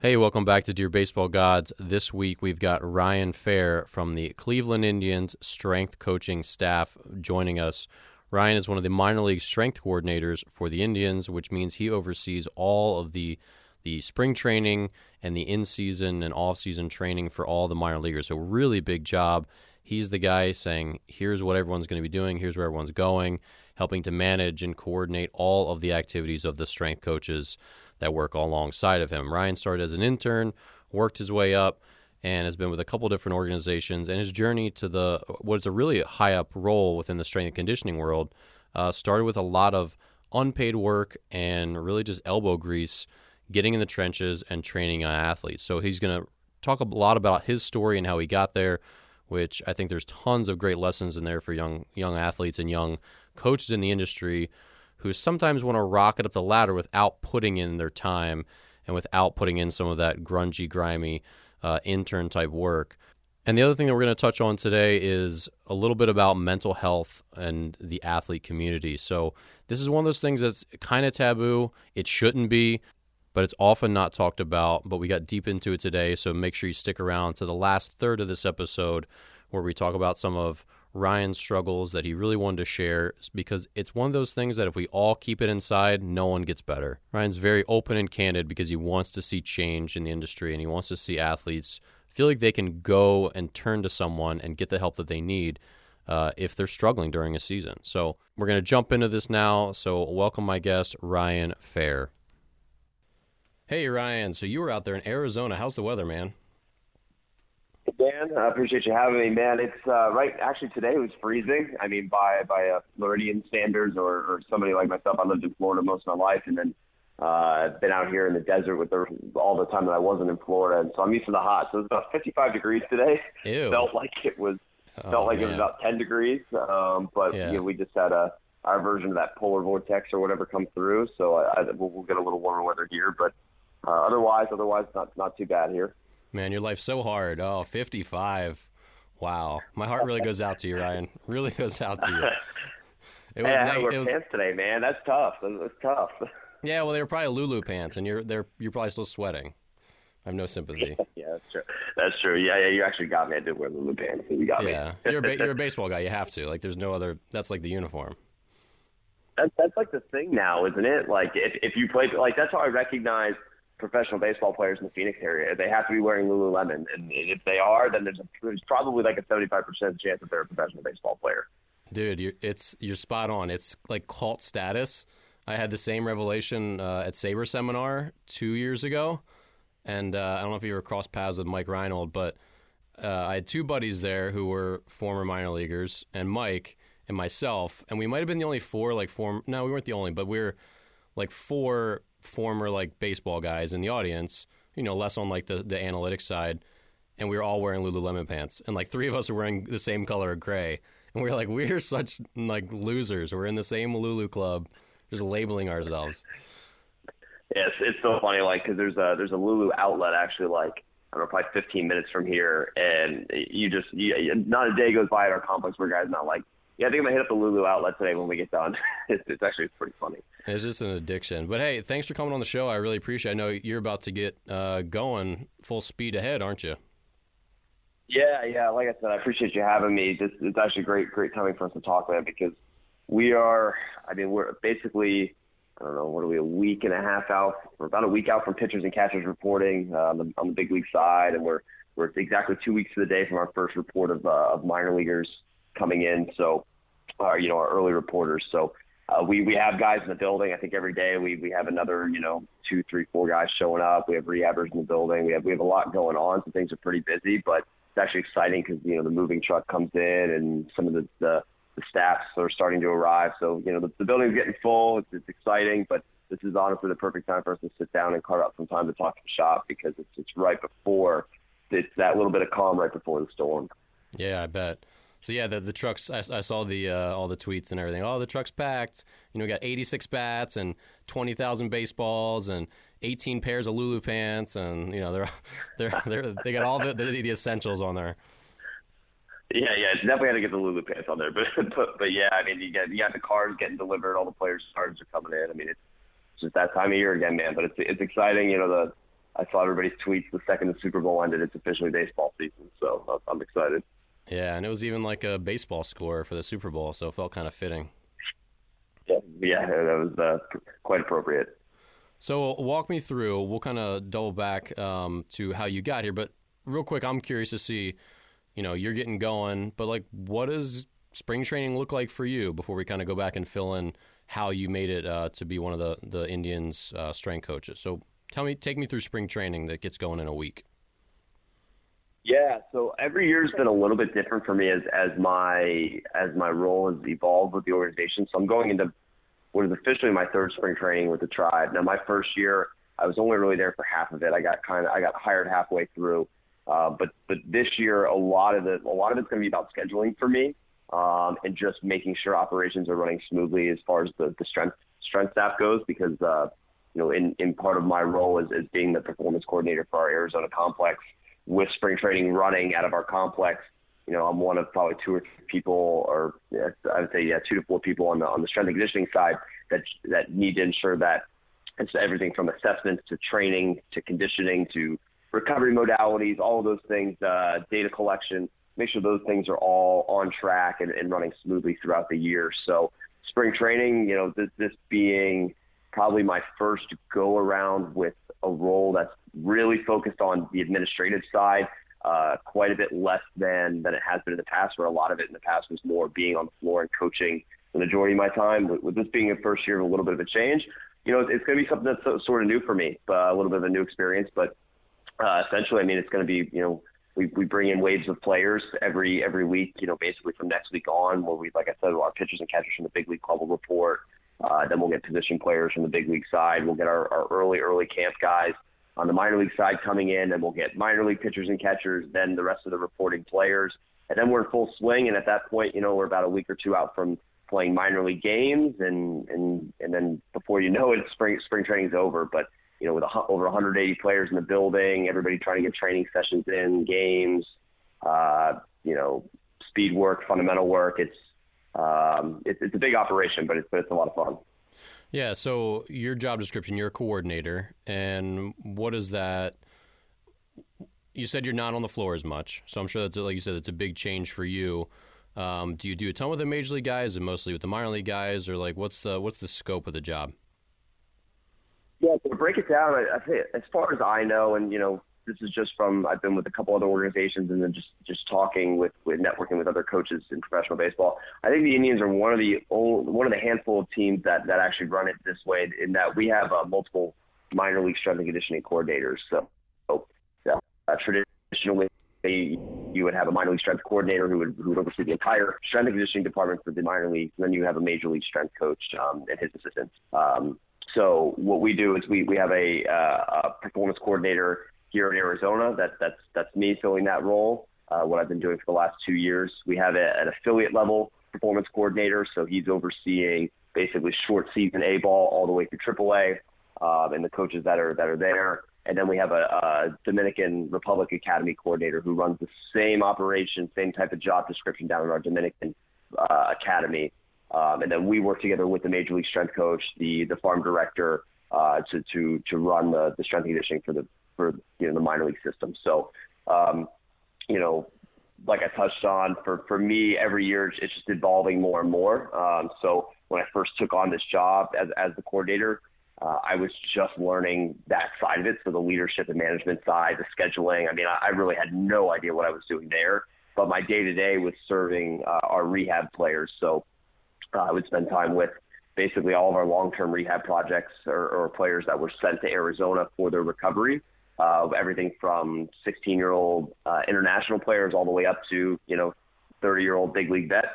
Hey, welcome back to Dear Baseball Gods. This week we've got Ryan Fair from the Cleveland Indians strength coaching staff joining us. Ryan is one of the minor league strength coordinators for the Indians, which means he oversees all of the the spring training and the in-season and off-season training for all the minor leaguers. So really big job. He's the guy saying, "Here's what everyone's going to be doing. Here's where everyone's going," helping to manage and coordinate all of the activities of the strength coaches that work alongside of him. Ryan started as an intern, worked his way up, and has been with a couple different organizations. And his journey to the what's a really high up role within the strength and conditioning world uh, started with a lot of unpaid work and really just elbow grease, getting in the trenches and training on athletes. So he's going to talk a lot about his story and how he got there. Which I think there's tons of great lessons in there for young young athletes and young coaches in the industry who sometimes want to rocket up the ladder without putting in their time and without putting in some of that grungy, grimy uh, intern type work. And the other thing that we're going to touch on today is a little bit about mental health and the athlete community. So, this is one of those things that's kind of taboo. It shouldn't be, but it's often not talked about. But we got deep into it today. So, make sure you stick around to the last third of this episode where we talk about some of Ryan's struggles that he really wanted to share because it's one of those things that if we all keep it inside, no one gets better. Ryan's very open and candid because he wants to see change in the industry and he wants to see athletes feel like they can go and turn to someone and get the help that they need uh, if they're struggling during a season. So we're going to jump into this now. So welcome my guest, Ryan Fair. Hey, Ryan. So you were out there in Arizona. How's the weather, man? Dan, I appreciate you having me, man. It's uh, right. Actually, today it was freezing. I mean, by by uh, Floridian standards, or, or somebody like myself, I lived in Florida most of my life, and then uh, been out here in the desert with the, all the time that I wasn't in Florida, and so I'm used to the hot. So it's about 55 degrees today. Ew. Felt like it was Oh, felt like it was about 10 degrees. Um, but Yeah. you know, we just had a our version of that polar vortex or whatever come through. So I, I, we'll, we'll get a little warmer weather here, but uh, otherwise, otherwise not not too bad here. Man, your life's so hard. Oh, 55. Wow. My heart really goes out to you, Ryan. Really goes out to you. It Hey, I had nice- it was pants today, man. That's tough. That's tough. Yeah, well, they were probably Lulu pants, and you're they're you're probably still sweating. I have no sympathy. yeah, that's true. That's true. Yeah, yeah, you actually got me. I did wear Lulu pants. You got Yeah, me. you're a ba- you're a baseball guy. You have to. Like, there's no other. That's like the uniform. That's that's like the thing now, isn't it? Like if if you play like that's how I recognize professional baseball players in the Phoenix area. They have to be wearing Lululemon, and if they are, then there's a, there's probably like a 75 percent chance that they're a professional baseball player. Dude, you're, it's you're spot on. It's like cult status. I had the same revelation uh, at Saber Seminar two years ago, and uh, I don't know if you ever crossed paths with Mike Reinold, but uh, I had two buddies there who were former minor leaguers, and Mike and myself, and we might have been the only four like form. No, we weren't the only, but we are like four former like baseball guys in the audience. You know, less on like the the analytics side, and we were all wearing Lululemon pants, and like three of us were wearing the same color of gray. And we are like, we're such like losers. We're in the same Lulu club, just labeling ourselves. Yes, it's so funny. Like because there's a there's a Lulu outlet actually like. I don't know, probably 15 minutes from here, and you just you, not a day goes by at our complex where guys not like, yeah, I think I'm gonna hit up the Lulu outlet today when we get done. it's, it's actually pretty funny. It's just an addiction. But hey, thanks for coming on the show. I really appreciate. it. I know you're about to get uh, going full speed ahead, aren't you? Yeah, yeah. Like I said, I appreciate you having me. This it's actually great, great timing for us to talk, man, because we are. I mean, we're basically. I don't know. What are we? A week and a half out. We're about a week out from pitchers and catchers reporting uh, on, the, on the big league side, and we're we're exactly two weeks to the day from our first report of uh, of minor leaguers coming in. So, uh, you know, our early reporters. So. Uh, we we have guys in the building. I think every day we we have another you know two three four guys showing up. We have rehabbers in the building. We have we have a lot going on. So things are pretty busy, but it's actually exciting because you know the moving truck comes in and some of the the, the staffs are starting to arrive. So you know the, the building's getting full. It's, it's exciting, but this is honestly the perfect time for us to sit down and carve out some time to talk to the shop because it's it's right before it's that little bit of calm right before the storm. Yeah, I bet. So yeah, the the trucks. I, I saw the uh, all the tweets and everything. Oh, the truck's packed. You know, we got 86 bats and 20,000 baseballs and 18 pairs of Lulu pants, and you know they're they're they're they got all the the, the essentials on there. Yeah, yeah, definitely had to get the Lulu pants on there, but but but yeah, I mean, you got you got the cars getting delivered, all the players' cards are coming in. I mean, it's just that time of year again, man. But it's it's exciting, you know. The I saw everybody's tweets the second the Super Bowl ended. It's officially baseball season, so I'm excited. Yeah, and it was even like a baseball score for the Super Bowl, so it felt kind of fitting. Yeah, yeah that was uh, quite appropriate. So walk me through. We'll kind of double back um, to how you got here, but real quick, I'm curious to see. You know, you're getting going, but like, what does spring training look like for you before we kind of go back and fill in how you made it uh, to be one of the the Indians' uh, strength coaches? So tell me, take me through spring training that gets going in a week. Yeah, so every year's been a little bit different for me as as my as my role has evolved with the organization. So I'm going into what is officially my third spring training with the tribe. Now, my first year, I was only really there for half of it. I got kind of I got hired halfway through, uh, but but this year, a lot of the a lot of it's going to be about scheduling for me, um, and just making sure operations are running smoothly as far as the, the strength strength staff goes. Because uh, you know, in in part of my role as, as being the performance coordinator for our Arizona complex, with spring training running out of our complex, you know, I'm one of probably two or three people, or I would say, yeah, two to four people on the on the strength and conditioning side that that need to ensure that it's everything from assessments to training to conditioning to recovery modalities, all of those things, uh, data collection, make sure those things are all on track and, and running smoothly throughout the year. So spring training, you know, this, this being probably my first go around with a focused on the administrative side uh, quite a bit less than than it has been in the past, where a lot of it in the past was more being on the floor and coaching the majority of my time. With, with this being a first year of a little bit of a change, you know, it's, it's going to be something that's so, sort of new for me, uh, a little bit of a new experience. But uh, essentially, I mean, it's going to be, you know, we, we bring in waves of players every every week. You know, basically from next week on, where we, like I said, our pitchers and catchers from the big league club will report. Uh, then we'll get position players from the big league side. We'll get our, our early early camp guys on the minor league side coming in, and we'll get minor league pitchers and catchers, then the rest of the reporting players, and then we're in full swing. And at that point, you know, we're about a week or two out from playing minor league games, and and and then before you know it, spring spring training's over. But you know, with a, over 180 players in the building, everybody trying to get training sessions in, games, uh, you know, speed work, fundamental work. It's um, it's, it's a big operation, but it's but it's a lot of fun. Yeah. So your job description, you're a coordinator, and what is that? You said you're not on the floor as much, so I'm sure that's like you said, it's a big change for you. Um, do you do a ton with the major league guys and mostly with the minor league guys, or like what's the what's the scope of the job? Yeah, to break it down, I, I think as far as I know, and you know, this is just from I've been with a couple other organizations and then just just talking with with networking with other coaches in professional baseball. I think the Indians are one of the only, one of the handful of teams that that actually run it this way in that we have uh, multiple minor league strength and conditioning coordinators. So, so uh, traditionally you would have a minor league strength coordinator who would, who would oversee the entire strength and conditioning department for the minor leagues. And then you have a major league strength coach um, and his assistants. Um, so what we do is we, we have a, uh, a performance coordinator here in Arizona. That, that's, that's me filling that role, uh, what I've been doing for the last two years. We have a, an affiliate level performance coordinator, so he's overseeing basically short season A ball all the way through AAA, um, and the coaches that are that are there. And then we have a, a Dominican Republic Academy coordinator who runs the same operation, same type of job description down in our Dominican uh, Academy. Um, and then we work together with the major league strength coach, the the farm director, uh, to to to run the, the strength conditioning for the for you know the minor league system. So, um, you know, like I touched on, for for me, every year it's just evolving more and more. Um, so when I first took on this job as as the coordinator, uh, I was just learning that side of it, so the leadership and management side, the scheduling. I mean, I, I really had no idea what I was doing there, but my day to day was serving uh, our rehab players. So uh, I would spend time with basically all of our long term rehab projects or, or players that were sent to Arizona for their recovery uh, everything from 16 year old uh, international players all the way up to you know 30 year old big league vets.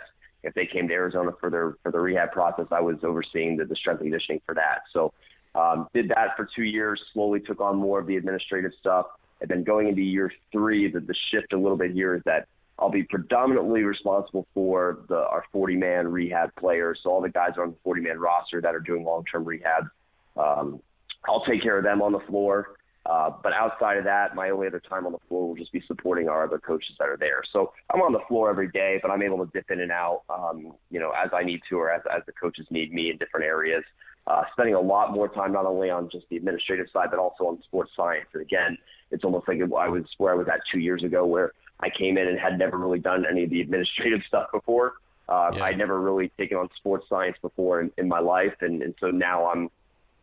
If they came to Arizona for their for the rehab process, I was overseeing the, the strength and conditioning for that. So um, did that for two years. Slowly took on more of the administrative stuff, and then going into year three, the, the shift a little bit here is that I'll be predominantly responsible for the our 40 man rehab players. So all the guys on the 40 man roster that are doing long term rehab. Um, I'll take care of them on the floor. Uh, but outside of that, my only other time on the floor will just be supporting our other coaches that are there. So I'm on the floor every day, but I'm able to dip in and out, um, you know, as I need to or as, as the coaches need me in different areas. uh, spending a lot more time not only on just the administrative side but also on sports science. And again, it's almost like I was where I was at two years ago, where I came in and had never really done any of the administrative stuff before. Uh, yeah. I'd never really taken on sports science before in, in my life, and, and so now I'm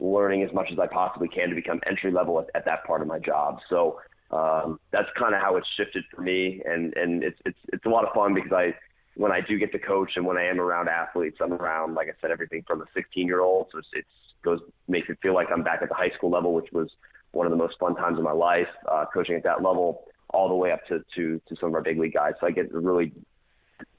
learning as much as I possibly can to become entry level at, at that part of my job. So um, that's kind of how it's shifted for me, and and it's it's it's a lot of fun because I when I do get to coach and when I am around athletes, I'm around like I said everything from a 16 year old, so it's, it's goes makes it feel like I'm back at the high school level, which was one of the most fun times of my life, uh, coaching at that level, all the way up to to to some of our big league guys. So I get a really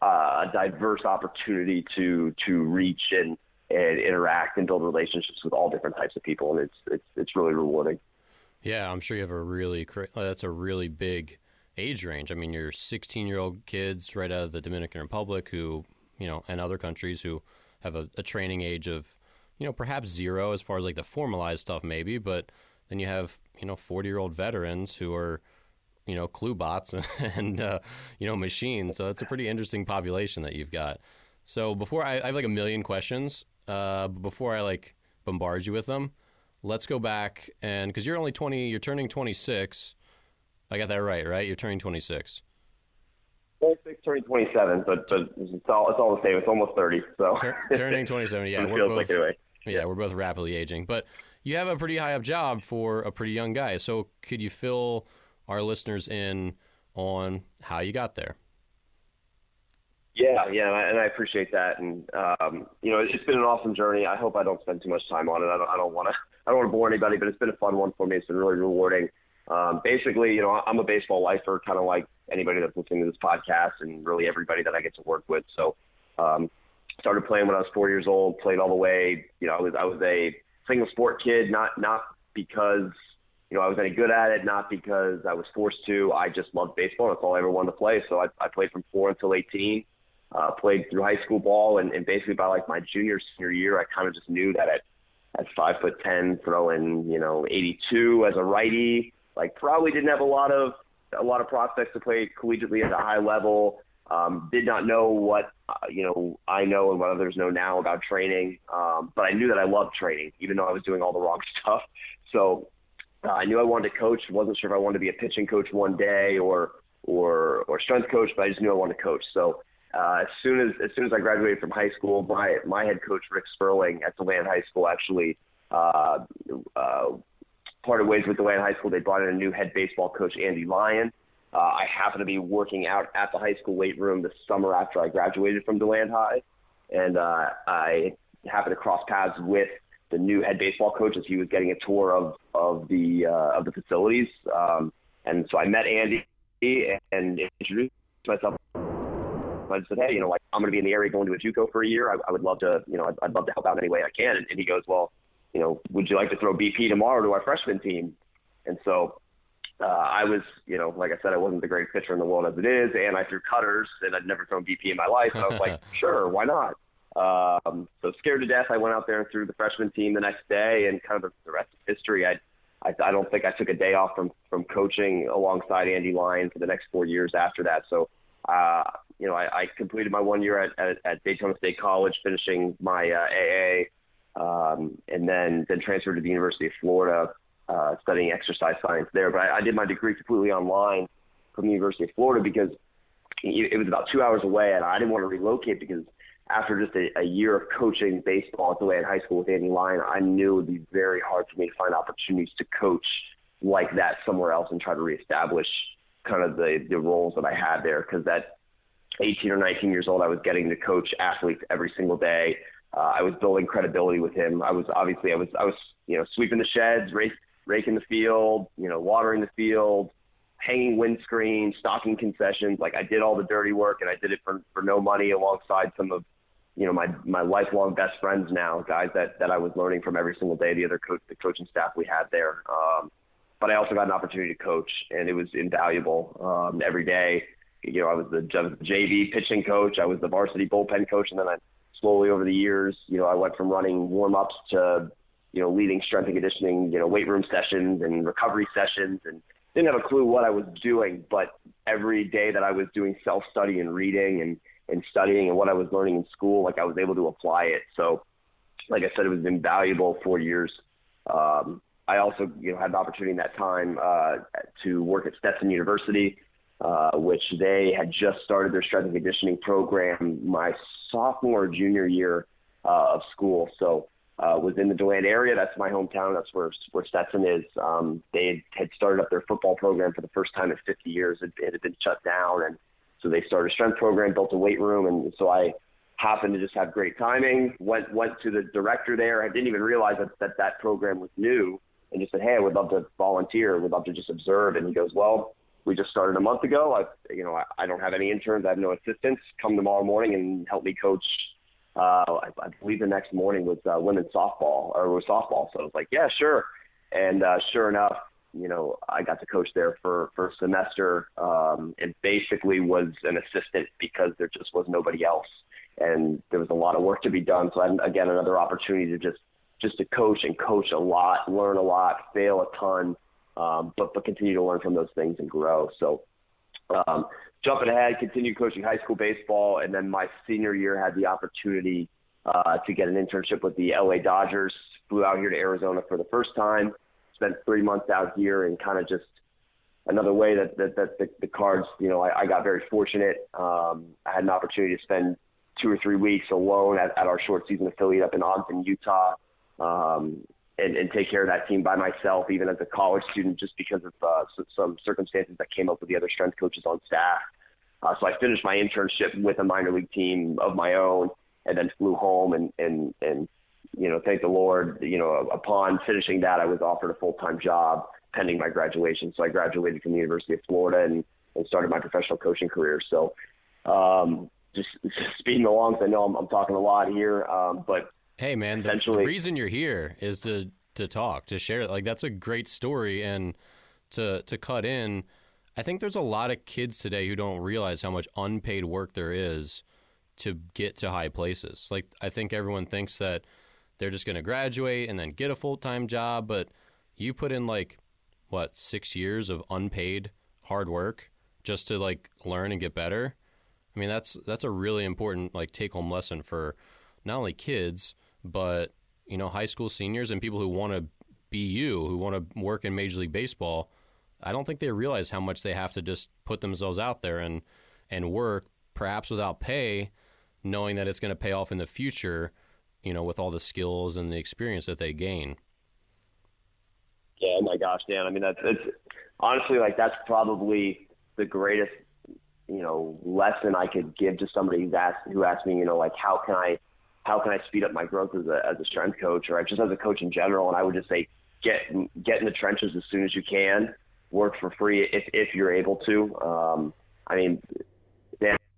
uh, a diverse opportunity to to reach and and interact and build relationships with all different types of people, and it's it's it's really rewarding. Yeah, I'm sure you have a really that's a really big age range. I mean, you're 16 year old kids right out of the Dominican Republic who, you know, and other countries who have a, a training age of, you know, perhaps zero as far as like the formalized stuff, maybe, but then you have, you know, 40 year old veterans who are, you know, clue bots and, uh, you know, machines. So it's a pretty interesting population that you've got. So before I, I have like a million questions, uh, before I like bombard you with them, let's go back and because you're only 20, you're turning 26. I got that right, right? You're turning 26. 26, turning 27, but but it's all it's all the same. It's almost 30. So Tur- turning 27, yeah, we're both, like anyway. yeah, we're both rapidly aging. But you have a pretty high up job for a pretty young guy. So could you fill our listeners in on how you got there? Yeah, yeah, and I appreciate that. And um, you know, it's been an awesome journey. I hope I don't spend too much time on it. I don't, I don't want to, I don't want to bore anybody, but it's been a fun one for me. It's been really rewarding. Um, basically, you know, I'm a baseball lifer, kind of like anybody that's listening to this podcast, and really everybody that I get to work with. So, um, started playing when I was four years old. Played all the way. You know, I was I was a single sport kid, not not because you know I was any good at it, not because I was forced to. I just loved baseball. That's all I ever wanted to play. So I, I played from four until 18 uh, played through high school ball, and, and basically by like my junior senior year, I kind of just knew that at at five foot ten, throwing you know 82 as a righty, like probably didn't have a lot of a lot of prospects to play collegiately at a high level. Um, did not know what uh, you know I know and what others know now about training, um, but I knew that I loved training, even though I was doing all the wrong stuff. So uh, I knew I wanted to coach. wasn't sure if I wanted to be a pitching coach one day or or or strength coach, but I just knew I wanted to coach. So uh, as soon as as soon as I graduated from high school, my my head coach Rick Sperling at DeLand High School actually uh, uh, parted ways with DeLand High School. They brought in a new head baseball coach, Andy Lyon. Uh, I happened to be working out at the high school weight room the summer after I graduated from DeLand High, and uh, I happened to cross paths with the new head baseball coach as he was getting a tour of of the uh, of the facilities. Um, and so I met Andy and introduced myself I said, hey, you know, like I'm going to be in the area going to a JUCO for a year. I, I would love to, you know, I'd, I'd love to help out in any way I can. And, and he goes, well, you know, would you like to throw BP tomorrow to our freshman team? And so uh, I was, you know, like I said, I wasn't the greatest pitcher in the world as it is, and I threw cutters, and I'd never thrown BP in my life. So I was like, sure, why not? Um, so scared to death, I went out there and threw the freshman team the next day, and kind of the, the rest of history. I, I, I don't think I took a day off from from coaching alongside Andy Lyon for the next four years after that. So uh, you know, I, I completed my one year at, at, at Daytona State College, finishing my uh, AA, um, and then then transferred to the University of Florida, uh, studying exercise science there. But I, I did my degree completely online from the University of Florida because it was about two hours away, and I didn't want to relocate because after just a, a year of coaching baseball at DeLand High School with Andy Lyon, I knew it would be very hard for me to find opportunities to coach like that somewhere else and try to reestablish kind of the the roles that I had there because that 18 or 19 years old, I was getting to coach athletes every single day. Uh, I was building credibility with him. I was obviously I was I was you know sweeping the sheds, rake, raking the field, you know watering the field, hanging windscreens, stocking concessions. Like I did all the dirty work, and I did it for for no money, alongside some of you know my my lifelong best friends now, guys that that I was learning from every single day. The other coach, the coaching staff we had there. Um, but I also got an opportunity to coach, and it was invaluable um, every day you know, I was the JV pitching coach, I was the varsity bullpen coach, and then I slowly over the years, you know, I went from running warm ups to, you know, leading strength and conditioning, you know, weight room sessions and recovery sessions, and didn't have a clue what I was doing, but every day that I was doing self study and reading and and studying and what I was learning in school, like I was able to apply it. So like I said, it was invaluable four years. Um, I also you know had the opportunity in that time uh, to work at Stetson University, uh, which they had just started their strength and conditioning program my sophomore junior year uh, of school. So uh, was in the DeLand area. That's my hometown. That's where where Stetson is. Um, they had started up their football program for the first time in 50 years. It, it had been shut down, and so they started a strength program, built a weight room, and so I happened to just have great timing. Went went to the director there. I didn't even realize that that, that program was new, and just said, "Hey, I would love to volunteer. Would love to just observe." And he goes, "Well." We just started a month ago. I, you know, I, I don't have any interns. I have no assistants. Come tomorrow morning and help me coach uh, I, I believe the next morning was uh, women's softball or was softball. So I was like, yeah, sure. And uh, sure enough, you know, I got to coach there for for a semester, um, and basically was an assistant because there just was nobody else, and there was a lot of work to be done. So I, again, another opportunity to just just to coach and coach a lot, learn a lot, fail a ton, um, but but continue to learn from those things and grow. So um, jumping ahead, continued coaching high school baseball, and then my senior year had the opportunity uh, to get an internship with the LA Dodgers. Flew out here to Arizona for the first time. Spent three months out here, and kind of just another way that that, that the, the cards. You know, I, I got very fortunate. Um, I had an opportunity to spend two or three weeks alone at, at our short season affiliate up in Ogden, Utah. Um, and, and take care of that team by myself, even as a college student, just because of uh, some circumstances that came up with the other strength coaches on staff. Uh, so I finished my internship with a minor league team of my own, and then flew home and and and you know, thank the Lord, you know, upon finishing that, I was offered a full time job pending my graduation. So I graduated from the University of Florida and, and started my professional coaching career. So um, just, just speeding along, I know I'm, I'm talking a lot here, um, but Hey, man, the, the reason you're here is to to talk, to share. Like that's a great story, and to to cut in. I think there's a lot of kids today who don't realize how much unpaid work there is to get to high places. Like I think everyone thinks that they're just going to graduate and then get a full time job, but you put in like what six years of unpaid hard work just to like learn and get better. I mean, that's that's a really important like take home lesson for not only kids but you know, high school seniors and people who want to be you, who want to work in Major League Baseball, I don't think they realize how much they have to just put themselves out there and and work, perhaps without pay, knowing that it's going to pay off in the future. You know, with all the skills and the experience that they gain. Yeah, oh my gosh, Dan. I mean, that's it's honestly like that's probably the greatest you know lesson I could give to somebody who's asked who asked me, you know, like how can I how can I speed up my growth as a as a strength coach or just as a coach in general? And I would just say get get in the trenches as soon as you can. Work for free if if you're able to. Um, I mean,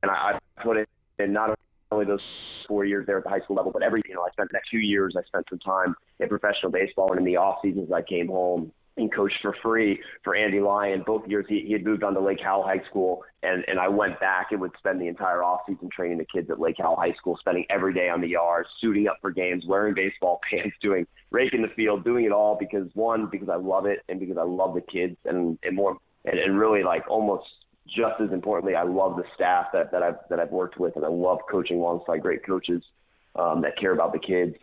and I, I put it in not only those four years there at the high school level, but every you know I spent the next few years. I spent some time in professional baseball, and in the off seasons I came home and coached for free for Andy Lyon. Both years he, he had moved on to Lake Howell High School, and and I went back and would spend the entire off season training the kids at Lake Howell High School, spending every day on the yard, suiting up for games, wearing baseball pants, doing raking the field, doing it all because one because I love it and because I love the kids and and more and, and really like almost just as importantly, I love the staff that that I've that I've worked with, and I love coaching alongside great coaches um, that care about the kids.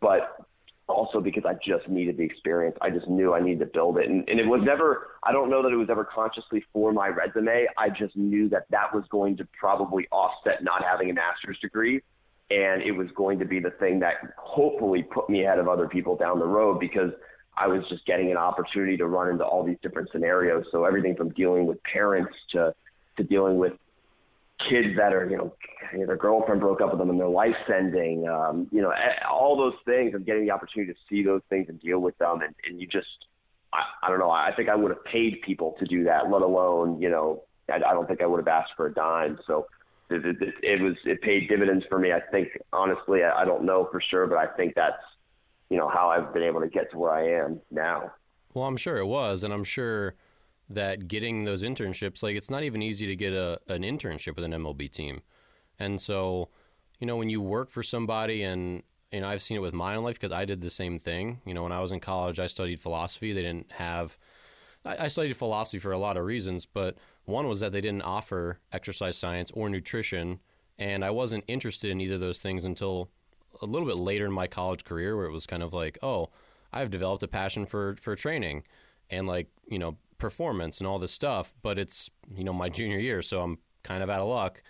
But also because I just needed the experience. I just knew I needed to build it. And, and it was never, I don't know that it was ever consciously for my resume. I just knew that that was going to probably offset not having a master's degree. And it was going to be the thing that hopefully put me ahead of other people down the road because I was just getting an opportunity to run into all these different scenarios. So everything from dealing with parents to, to dealing with kids that are, you know, their girlfriend broke up with them and their life ending, um, you know, all those things and getting the opportunity to see those things and deal with them. And, and you just, I, I don't know, I think I would have paid people to do that, let alone, you know, I, I don't think I would have asked for a dime. So it, it, it was, it paid dividends for me. I think, honestly, I, I don't know for sure, but I think that's, you know, how I've been able to get to where I am now. Well, I'm sure it was. And I'm sure, that getting those internships, like it's not even easy to get a an internship with an MLB team. And so, you know, when you work for somebody and you know, I've seen it with my own life because I did the same thing. You know, when I was in college, I studied philosophy. They didn't have, I, I studied philosophy for a lot of reasons, but one was that they didn't offer exercise science or nutrition. And I wasn't interested in either of those things until a little bit later in my college career where it was kind of like, oh, I've developed a passion for for training and like you know performance and all this stuff. But it's you know my junior year, so I'm kind of out of luck.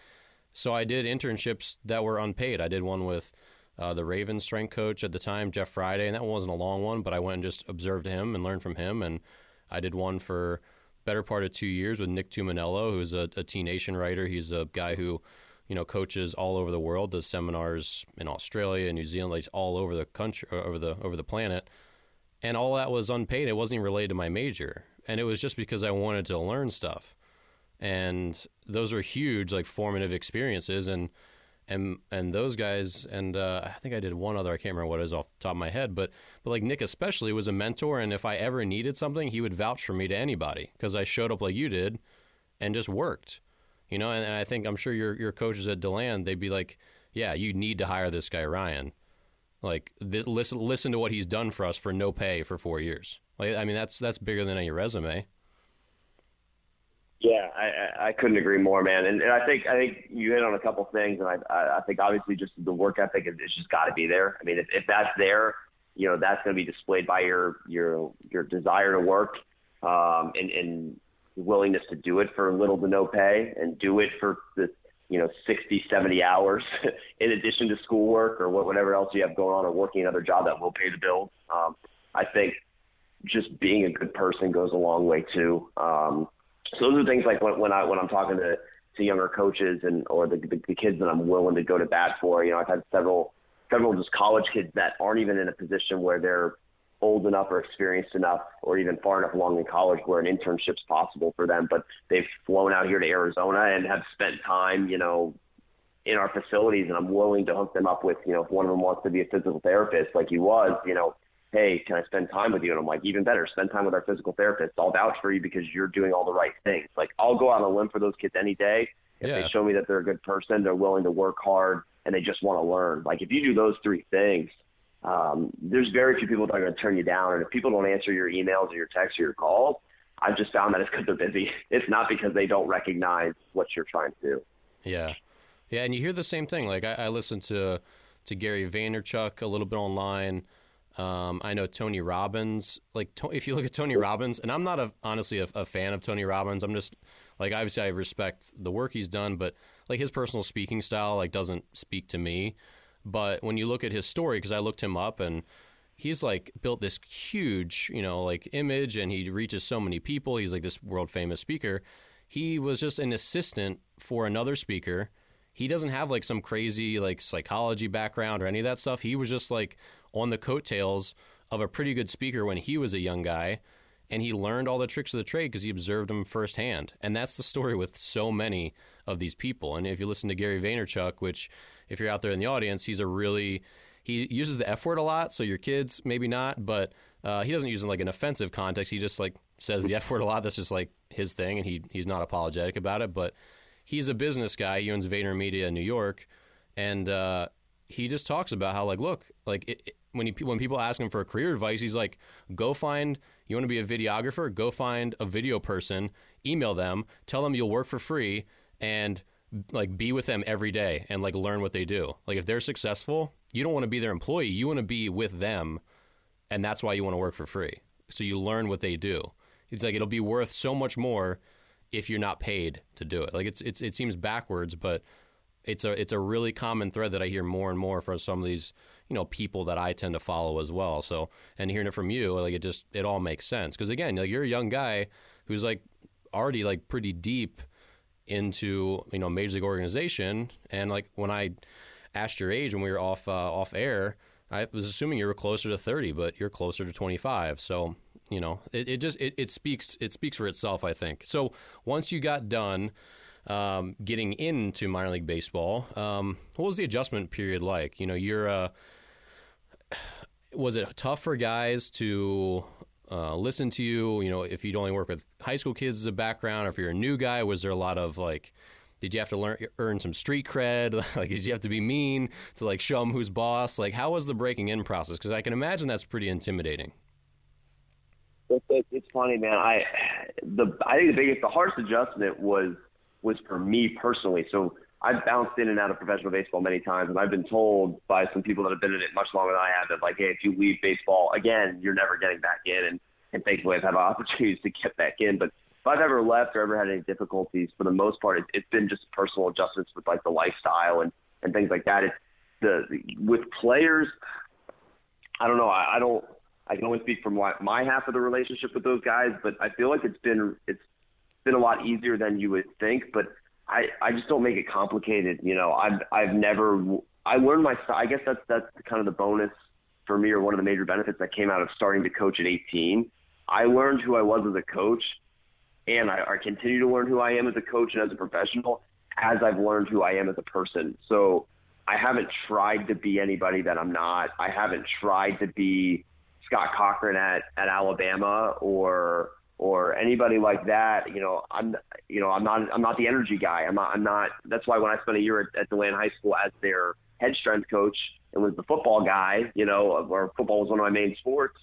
So I did internships that were unpaid. I did one with uh, the Ravens strength coach at the time, Jeff Friday, and that wasn't a long one, but I went and just observed him and learned from him. And I did one for better part of two years with Nick Tuminello, who's a, a T Nation writer. He's a guy who you know coaches all over the world, does seminars in Australia, and New Zealand, like all over the country, over the over the planet. And all that was unpaid. It wasn't even related to my major, and it was just because I wanted to learn stuff. And those were huge, like formative experiences. And and and those guys and uh, I think I did one other I can't remember what it is off the top of my head but but like Nick especially was a mentor and if I ever needed something he would vouch for me to anybody because I showed up like you did and just worked you know and, and I think I'm sure your your coaches at DeLand they'd be like yeah you need to hire this guy Ryan like th- listen listen to what he's done for us for no pay for 4 years like I mean that's that's bigger than any resume yeah, I, I couldn't agree more, man. And, and I think I think you hit on a couple things, and I I think obviously just the work ethic is it's just got to be there. I mean, if, if that's there, you know, that's going to be displayed by your your your desire to work, um, and and willingness to do it for little to no pay, and do it for the you know 60, 70 hours in addition to schoolwork or whatever else you have going on, or working another job that will pay the bills. Um, I think just being a good person goes a long way too. Um, so those are things like when, when I when I'm talking to to younger coaches and or the, the the kids that I'm willing to go to bat for. You know, I've had several several just college kids that aren't even in a position where they're old enough or experienced enough or even far enough along in college where an internship's possible for them, but they've flown out here to Arizona and have spent time, you know, in our facilities and I'm willing to hook them up with, you know, if one of them wants to be a physical therapist like he was, you know, hey, can I spend time with you? And I'm like, even better, spend time with our physical therapist. I'll vouch for you because you're doing all the right things. Like, I'll go out on a limb for those kids any day. If yeah. they show me that they're a good person, they're willing to work hard, and they just want to learn. Like, if you do those three things, um, there's very few people that are going to turn you down. And if people don't answer your emails or your texts or your calls, I've just found that it's because they're busy. It's not because they don't recognize what you're trying to do. Yeah. Yeah. And you hear the same thing. Like, I, I listen to, to Gary Vaynerchuk a little bit online. Um, I know Tony Robbins. Like, to, if you look at Tony Robbins, and I'm not a, honestly a, a, fan of Tony Robbins. I'm just like obviously I respect the work he's done, but like his personal speaking style like doesn't speak to me. But when you look at his story, because I looked him up and he's like built this huge, you know, like image, and he reaches so many people. He's like this world famous speaker. He was just an assistant for another speaker. He doesn't have like some crazy like psychology background or any of that stuff. He was just like on the coattails of a pretty good speaker when he was a young guy. And he learned all the tricks of the trade because he observed them firsthand. And that's the story with so many of these people. And if you listen to Gary Vaynerchuk, which, if you're out there in the audience, he's a really, he uses the F word a lot. So your kids, maybe not, but uh, he doesn't use it in like an offensive context. He just like says the F word a lot. That's just like his thing. And he, he's not apologetic about it. But he's a business guy. He owns VaynerMedia in New York. And, uh, he just talks about how like look like it, when he, when people ask him for career advice he's like go find you want to be a videographer? Go find a video person email them tell them you'll work for free and like be with them every day and like learn what they do. Like if they're successful you don't want to be their employee you want to be with them and that's why you want to work for free. So you learn what they do. It's like it'll be worth so much more if you're not paid to do it. Like it's, it's it seems backwards but it's a it's a really common thread that I hear more and more from some of these you know people that I tend to follow as well. So and hearing it from you, like it just it all makes sense because again, like you're a young guy who's like already like pretty deep into you know major league organization, and like when I asked your age when we were off uh, off air, I was assuming you were closer to thirty, but you're closer to twenty five. So you know it, it just it, it speaks it speaks for itself. I think so. Once you got done um, getting into minor league baseball. Um, what was the adjustment period like? You know, you're uh, was it tough for guys to uh, listen to you? You know, if you'd only work with high school kids as a background, or if you're a new guy, was there a lot of like? Did you have to learn earn some street cred? like, did you have to be mean to like show them who's boss? Like, how was the breaking in process? Because I can imagine that's pretty intimidating. It's funny, man. I the I think the biggest, the hardest adjustment was was for me personally. So I've bounced in and out of professional baseball many times, and I've been told by some people that have been in it much longer than I have that like, hey, if you leave baseball again, you're never getting back in. And and thankfully, I've had opportunities to get back in. But if I've ever left or ever had any difficulties, for the most part, it, it's been just personal adjustments with like the lifestyle and and things like that. It's the with players. I don't know. I, I don't. I can only speak from my, my half of the relationship with those guys, but I feel like it's been it's been a lot easier than you would think. But I I just don't make it complicated. You know, I've I've never I learned my I guess that's that's kind of the bonus for me or one of the major benefits that came out of starting to coach at 18. I learned who I was as a coach, and I, I continue to learn who I am as a coach and as a professional as I've learned who I am as a person. So I haven't tried to be anybody that I'm not. I haven't tried to be Scott Cochran at, at Alabama or or anybody like that. You know, I'm you know I'm not I'm not the energy guy. I'm not I'm not. That's why when I spent a year at, at DeLand High School as their head strength coach and was the football guy, you know, or football was one of my main sports.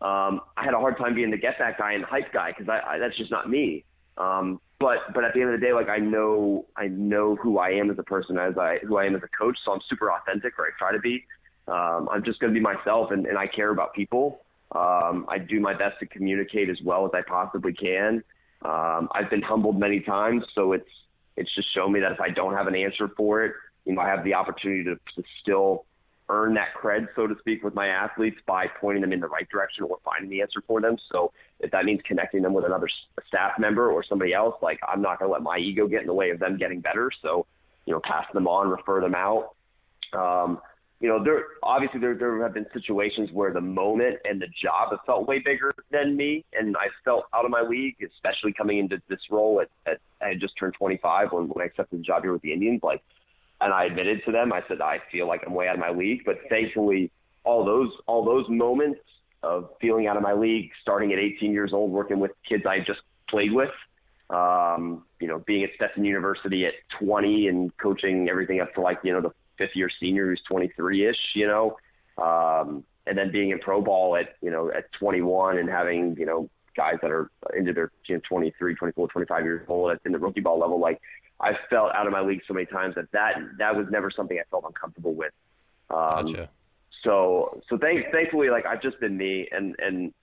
Um, I had a hard time being the get that guy and hype guy because I, I that's just not me. Um, but but at the end of the day, like I know I know who I am as a person, as I who I am as a coach. So I'm super authentic, or I try to be. Um, I'm just going to be myself, and, and I care about people. Um, I do my best to communicate as well as I possibly can. Um, I've been humbled many times, so it's it's just shown me that if I don't have an answer for it, you know, I have the opportunity to, to still earn that cred, so to speak, with my athletes by pointing them in the right direction or finding the answer for them. So if that means connecting them with another staff member or somebody else, like I'm not going to let my ego get in the way of them getting better. So, you know, pass them on, refer them out. Um, you know, there obviously there there have been situations where the moment and the job have felt way bigger than me, and I felt out of my league, especially coming into this role at, at I had just turned 25 when, when I accepted the job here with the Indians. Like, and I admitted to them, I said I feel like I'm way out of my league. But thankfully, all those all those moments of feeling out of my league, starting at 18 years old, working with kids I just played with, um, you know, being at Stetson University at 20 and coaching everything up to like you know the fifth year senior who's 23 ish, you know, um, and then being in pro ball at you know at 21 and having you know guys that are into their you know, 23, 24, 25 years old in the rookie ball level, like I felt out of my league so many times that that that was never something I felt uncomfortable with. Um, gotcha. So so thank, thankfully, like I've just been me, and and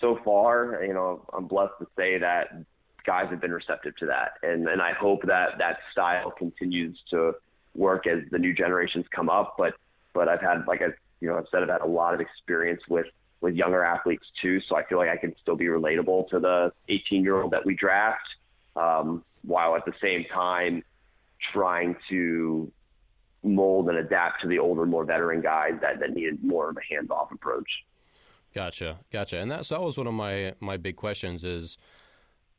so far, you know, I'm blessed to say that guys have been receptive to that, and and I hope that that style continues to work as the new generations come up. But but I've had like I you know I've said I've had a lot of experience with with younger athletes too, so I feel like I can still be relatable to the 18 year old that we draft um, while at the same time trying to mold and adapt to the older, more veteran guys that, that needed more of a hands off approach. Gotcha, gotcha. And that's that was one of my my big questions is,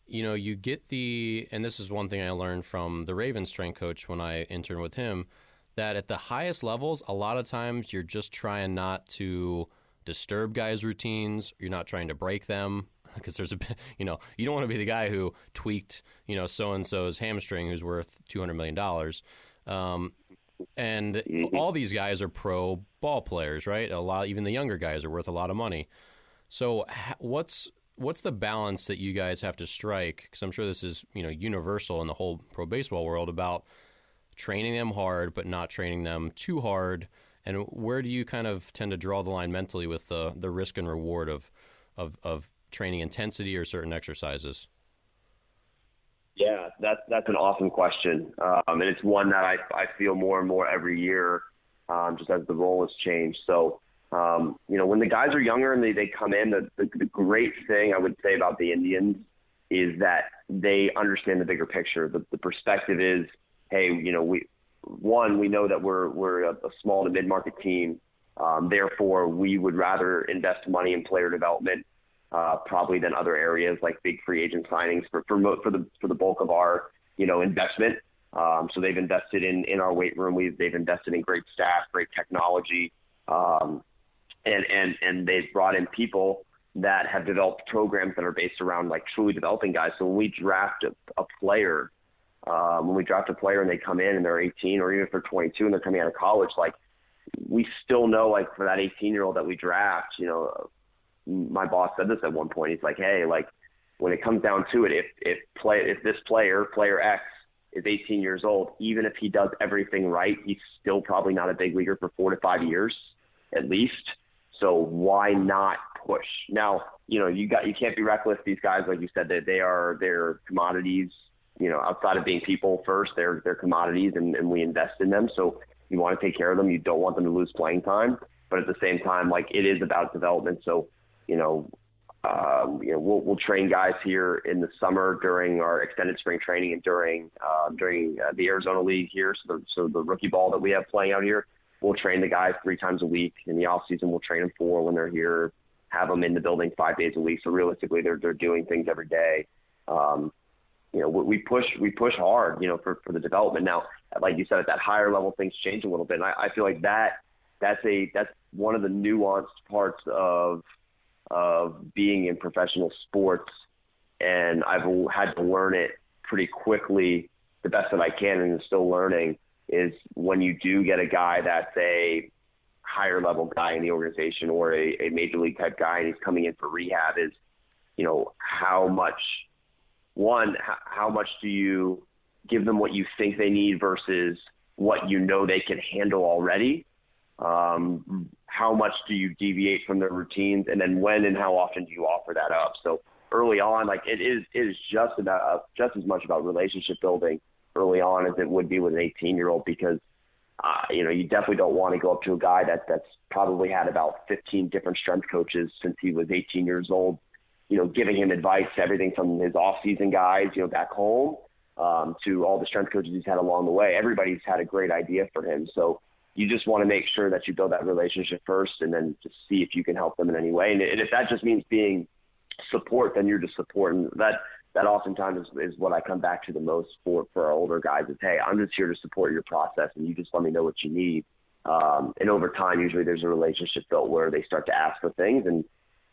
you know, you get the and this is one thing I learned from the Ravens strength coach when I interned with him, that at the highest levels, a lot of times you're just trying not to disturb guys' routines. You're not trying to break them because there's a you know you don't want to be the guy who tweaked you know so and so's hamstring who's worth two hundred million dollars. Um, and mm-hmm. all these guys are pro ball players, right? A lot, even the younger guys are worth a lot of money. So, what's what's the balance that you guys have to strike? Because I'm sure this is you know universal in the whole pro baseball world about training them hard, but not training them too hard. And where do you kind of tend to draw the line mentally with the the risk and reward of of, of training intensity or certain exercises? Yeah, that's that's an awesome question, um, and it's one that I I feel more and more every year, um, just as the role has changed. So, um, you know, when the guys are younger and they they come in, the, the the great thing I would say about the Indians is that they understand the bigger picture. The the perspective is, hey, you know, we one we know that we're we're a, a small to mid market team, um, therefore we would rather invest money in player development uh, probably than other areas like big free agent signings for for, for the for the bulk of our you know investment. Um, so they've invested in in our weight room. We've they've invested in great staff, great technology, um, and and and they've brought in people that have developed programs that are based around like truly developing guys. So when we draft a, a player, um, when we draft a player and they come in and they're 18 or even if they're 22 and they're coming out of college, like we still know like for that 18 year old that we draft, you know, my boss said this at one point. He's like, hey, like when it comes down to it, if if play if this player, player X, is 18 years old, even if he does everything right, he's still probably not a big leaguer for four to five years at least. So why not push? Now, you know, you got you can't be reckless. These guys, like you said, that they are they're commodities. You know, outside of being people first, they're they're commodities, and, and we invest in them. So you want to take care of them. You don't want them to lose playing time, but at the same time, like it is about development. So, you know, um, you know, we'll, we'll train guys here in the summer during our extended spring training and during uh, during uh, the Arizona League here. So the, so the rookie ball that we have playing out here, we'll train the guys three times a week. In the off season, we'll train them four when they're here. Have them in the building five days a week. So realistically, they're they're doing things every day. Um, you know, we push we push hard. You know, for for the development. Now, like you said, at that higher level, things change a little bit. And I, I feel like that that's a that's one of the nuanced parts of of being in professional sports, and I've had to learn it pretty quickly, the best that I can, and still learning. Is when you do get a guy that's a higher level guy in the organization or a, a major league type guy, and he's coming in for rehab, is you know how much one how, how much do you give them what you think they need versus what you know they can handle already um, how much do you deviate from their routines, and then when and how often do you offer that up? So early on, like it is, it is just about uh, just as much about relationship building early on as it would be with an 18 year old because uh, you know you definitely don't want to go up to a guy that that's probably had about 15 different strength coaches since he was 18 years old. You know, giving him advice, everything from his off-season guys, you know, back home, um, to all the strength coaches he's had along the way. Everybody's had a great idea for him. So you just want to make sure that you build that relationship first and then just see if you can help them in any way. And, and if that just means being support, then you're just support. And that, that oftentimes is, is what I come back to the most for, for our older guys is, Hey, I'm just here to support your process and you just let me know what you need. Um, and over time, usually there's a relationship built where they start to ask for things and,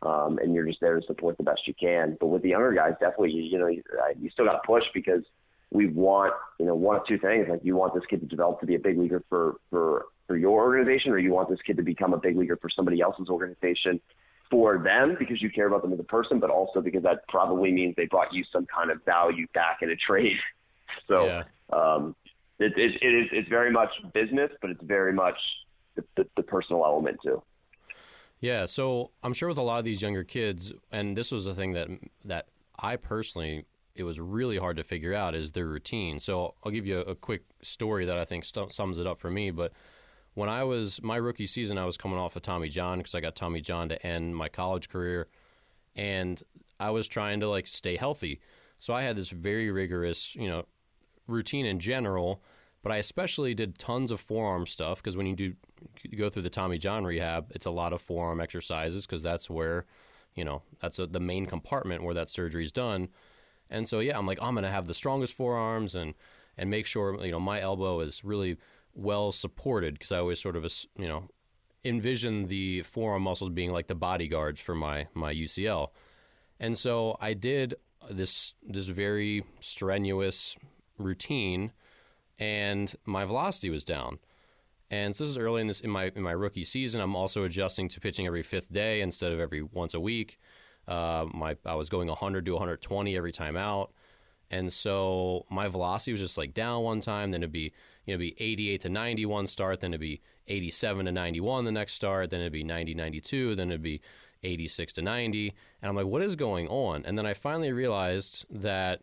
um, and you're just there to support the best you can. But with the younger guys, definitely, you, you know, you, you still got to push because we want, you know, one of two things. Like you want this kid to develop to be a big leaguer for, for for your organization, or you want this kid to become a big leaguer for somebody else's organization for them because you care about them as a person, but also because that probably means they brought you some kind of value back in a trade. So yeah. um, it, it, it is it's very much business, but it's very much the, the, the personal element too. Yeah, so I'm sure with a lot of these younger kids, and this was a thing that that I personally it was really hard to figure out is their routine. So I'll give you a, a quick story that I think st- sums it up for me. But when I was my rookie season, I was coming off of Tommy John because I got Tommy John to end my college career, and I was trying to like stay healthy. So I had this very rigorous, you know, routine in general, but I especially did tons of forearm stuff because when you do you go through the Tommy John rehab, it's a lot of forearm exercises because that's where, you know, that's a, the main compartment where that surgery is done. And so yeah, I'm like, oh, I'm gonna have the strongest forearms and and make sure you know my elbow is really well supported because I always sort of you know envision the forearm muscles being like the bodyguards for my my UCL, and so I did this this very strenuous routine, and my velocity was down. And so this is early in this in my in my rookie season. I'm also adjusting to pitching every fifth day instead of every once a week. Uh, my I was going 100 to 120 every time out, and so my velocity was just like down one time. Then it'd be you know, be 88 to 91 start, then it'd be 87 to 91 the next start, then it'd be 90 92, then it'd be 86 to 90. And I'm like, what is going on? And then I finally realized that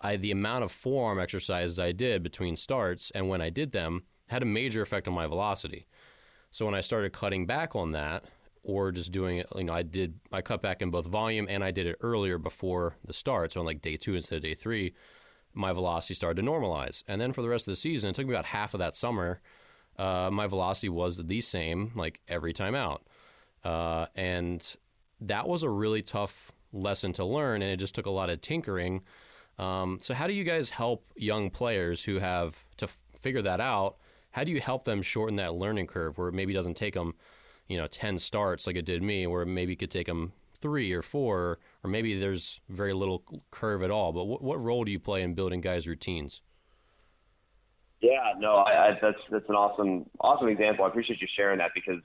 I the amount of forearm exercises I did between starts and when I did them had a major effect on my velocity. So when I started cutting back on that, or just doing it, you know, I did I cut back in both volume and I did it earlier before the start, so on like day two instead of day three my velocity started to normalize. And then for the rest of the season, it took me about half of that summer. Uh, my velocity was the same like every time out. Uh, and that was a really tough lesson to learn, and it just took a lot of tinkering. Um, so, how do you guys help young players who have to f- figure that out? How do you help them shorten that learning curve where it maybe doesn't take them, you know, 10 starts like it did me, where maybe it could take them three or four, or maybe there's very little curve at all. But what, what role do you play in building guys' routines? Yeah, no, I, I, that's that's an awesome awesome example. I appreciate you sharing that because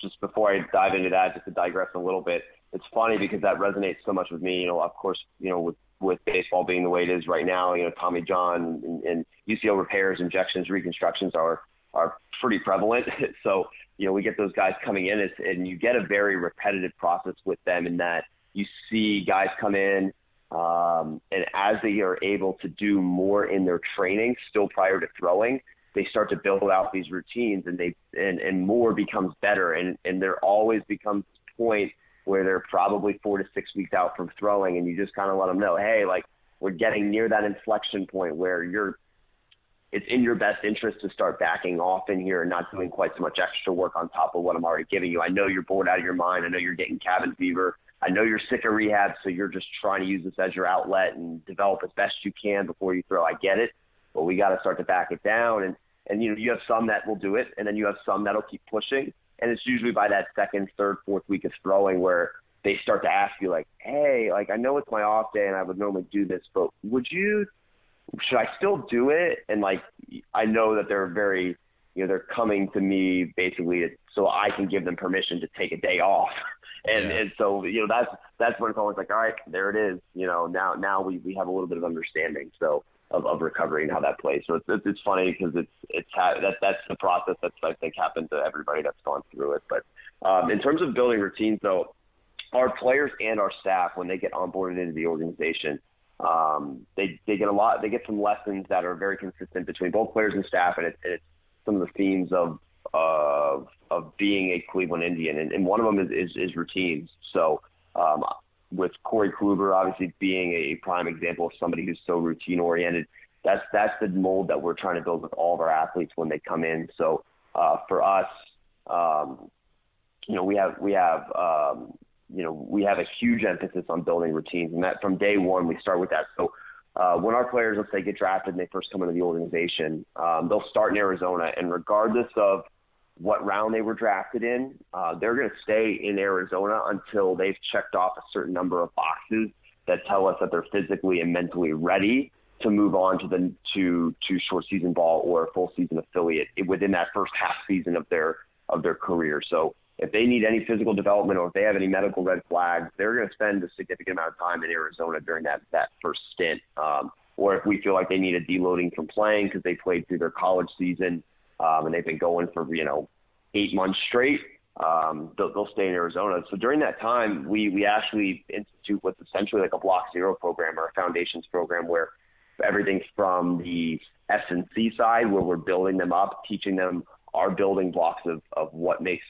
just before I dive into that, just to digress a little bit, it's funny because that resonates so much with me. You know, of course, you know, with with baseball being the way it is right now, you know, Tommy John and, and UCL repairs, injections, reconstructions are are pretty prevalent. so, you know, we get those guys coming in and you get a very repetitive process with them in that you see guys come in um, and as they are able to do more in their training still prior to throwing, they start to build out these routines and they and, and more becomes better. And, and there always becomes a point where they're probably four to six weeks out from throwing and you just kind of let them know, hey, like we're getting near that inflection point where you're it's in your best interest to start backing off in here and not doing quite so much extra work on top of what I'm already giving you. I know you're bored out of your mind. I know you're getting cabin fever. I know you're sick of rehab, so you're just trying to use this as your outlet and develop as best you can before you throw. I get it, but we got to start to back it down. And and you know you have some that will do it, and then you have some that'll keep pushing. And it's usually by that second, third, fourth week of throwing where they start to ask you like, hey, like I know it's my off day and I would normally do this, but would you should I still do it? And like, I know that they're very, you know, they're coming to me basically so I can give them permission to take a day off. And, yeah. and so, you know, that's, that's when it's always like, all right, there it is. You know, now, now we, we have a little bit of understanding. So of, of recovery and how that plays. So it's, it's, it's funny because it's, it's, ha- that, that's the process that's, I think happened to everybody that's gone through it. But um, in terms of building routines though, our players and our staff, when they get onboarded into the organization, um, they they get a lot. They get some lessons that are very consistent between both players and staff, and, it, it's some of the themes of of of being a Cleveland Indian, and, and one of them is, is, is routines. So um, with Corey Kluber obviously being a prime example of somebody who's so routine oriented, that's that's the mold that we're trying to build with all of our athletes when they come in. So uh, for us, um, you know, we have we have um, you know, we have a huge emphasis on building routines, and that from day one we start with that. So uh, when our players, let's say, get drafted and they first come into the organization, um, they'll start in Arizona, and regardless of what round they were drafted in, uh, they're going to stay in Arizona until they've checked off a certain number of boxes that tell us that they're physically and mentally ready to move on to the to to short season ball or a full season affiliate within that first half season of their of their career. So if they need any physical development or if they have any medical red flags, they're going to spend a significant amount of time in Arizona during that that first stint. Um, or if we feel like they need a deloading from playing because they played through their college season um, and they've been going for you know eight months straight, um, they'll, they'll stay in Arizona. So during that time, we we actually institute what's essentially like a Block Zero program or a foundations program where everything from the S and C side, where we're building them up, teaching them our building blocks of of what makes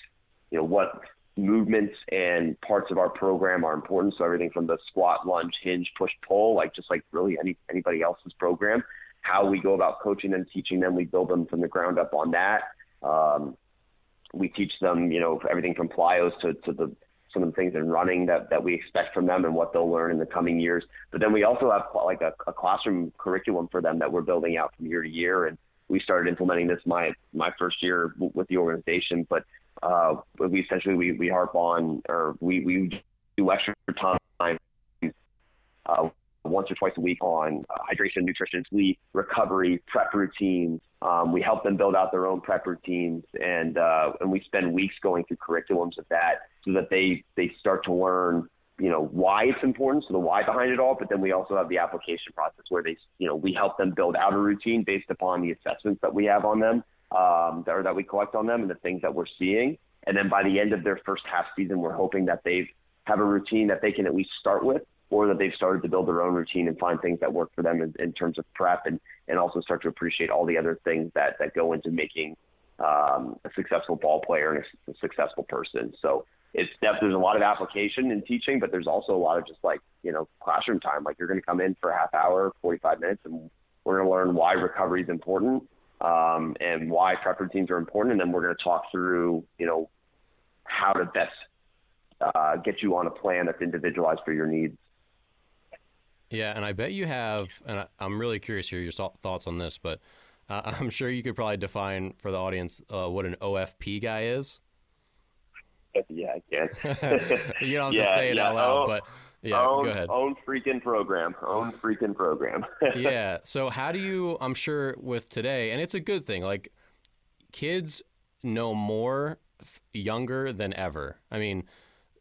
you know, what movements and parts of our program are important. So everything from the squat, lunge, hinge, push, pull, like just like really any anybody else's program. How we go about coaching them, teaching them, we build them from the ground up on that. Um, we teach them, you know, everything from plyos to, to the some of the things in running that, that we expect from them and what they'll learn in the coming years. But then we also have like a, a classroom curriculum for them that we're building out from year to year. And we started implementing this my my first year with the organization. But uh, we essentially we, we harp on or we, we do extra time uh, once or twice a week on uh, hydration, nutrition, sleep, recovery, prep routines. Um, we help them build out their own prep routines, and uh, and we spend weeks going through curriculums of that so that they they start to learn you know why it's important, so the why behind it all. But then we also have the application process where they you know we help them build out a routine based upon the assessments that we have on them um, that, or that we collect on them and the things that we're seeing. And then by the end of their first half season, we're hoping that they have a routine that they can at least start with, or that they've started to build their own routine and find things that work for them in, in terms of prep, and and also start to appreciate all the other things that that go into making um, a successful ball player and a, a successful person. So it's there's a lot of application in teaching, but there's also a lot of just like you know classroom time. Like you're going to come in for a half hour, 45 minutes, and we're going to learn why recovery is important um, and why prep routines are important. And then we're going to talk through, you know, how to best uh, get you on a plan that's individualized for your needs. Yeah, and I bet you have, and I'm really curious to hear your thoughts on this, but uh, I'm sure you could probably define for the audience uh, what an OFP guy is. Yeah, I can. you don't have yeah, to say it yeah. out loud, oh, but yeah, own, go ahead. Own freaking program. Own freaking program. yeah. So how do you? I'm sure with today, and it's a good thing. Like kids know more f- younger than ever. I mean,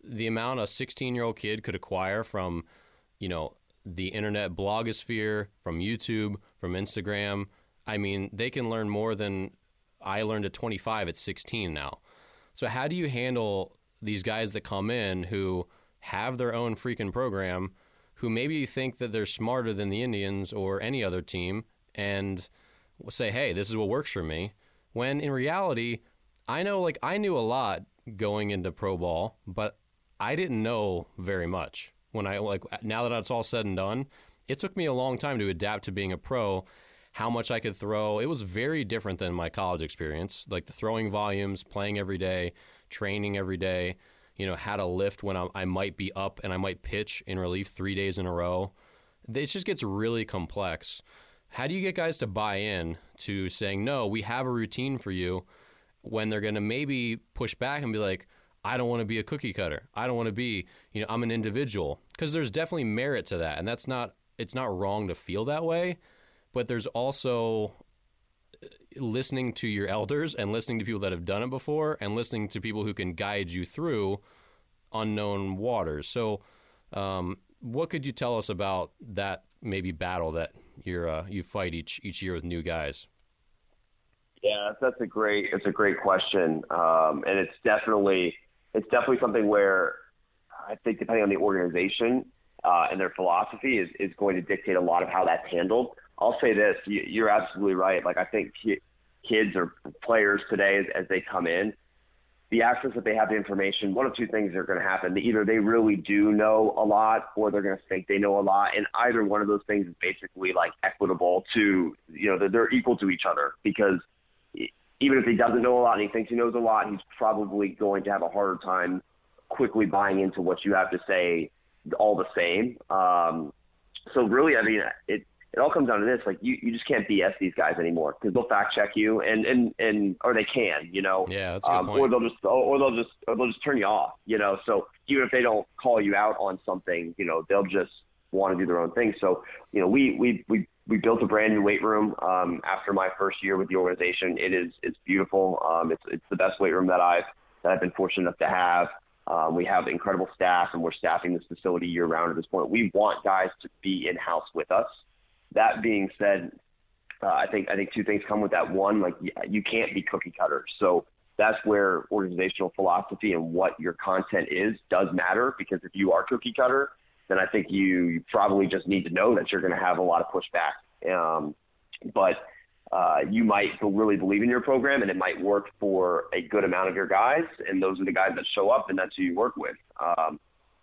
the amount a 16 year old kid could acquire from, you know, the internet blogosphere, from YouTube, from Instagram. I mean, they can learn more than I learned at 25 at 16 now. So how do you handle these guys that come in who have their own freaking program, who maybe think that they're smarter than the Indians or any other team, and say, "Hey, this is what works for me," when in reality, I know like I knew a lot going into pro ball, but I didn't know very much. When I like now that it's all said and done, it took me a long time to adapt to being a pro how much I could throw. It was very different than my college experience. Like the throwing volumes, playing every day, training every day, you know, how to lift when I, I might be up and I might pitch in relief three days in a row. It just gets really complex. How do you get guys to buy in to saying, no, we have a routine for you when they're going to maybe push back and be like, I don't want to be a cookie cutter. I don't want to be, you know, I'm an individual. Because there's definitely merit to that. And that's not, it's not wrong to feel that way but there's also listening to your elders and listening to people that have done it before and listening to people who can guide you through unknown waters. So, um, what could you tell us about that maybe battle that you're uh, you fight each each year with new guys? Yeah, that's a great it's a great question, um, and it's definitely it's definitely something where I think depending on the organization uh, and their philosophy is is going to dictate a lot of how that's handled. I'll say this: you, are absolutely right. Like I think kids or players today, as, as they come in, the access that they have to information, one of two things are going to happen. Either they really do know a lot, or they're going to think they know a lot. And either one of those things is basically like equitable to, you know, they're, they're equal to each other because even if he doesn't know a lot and he thinks he knows a lot, he's probably going to have a harder time quickly buying into what you have to say all the same. Um, so really, I mean, it, it all comes down to this: like you, you just can't BS these guys anymore because they'll fact check you, and and and or they can, you know. Yeah, that's a good um, point. Or they'll just or they'll just or they'll just turn you off, you know. So even if they don't call you out on something, you know, they'll just want to do their own thing. So you know, we we we we built a brand new weight room um, after my first year with the organization. It is it's beautiful. Um, it's it's the best weight room that I've that I've been fortunate enough to have. Um, we have incredible staff, and we're staffing this facility year round at this point. We want guys to be in house with us. That being said, uh, I think I think two things come with that. One, like you can't be cookie cutter. So that's where organizational philosophy and what your content is does matter. Because if you are cookie cutter, then I think you, you probably just need to know that you're going to have a lot of pushback. Um, but uh, you might really believe in your program and it might work for a good amount of your guys, and those are the guys that show up, and that's who you work with. Um,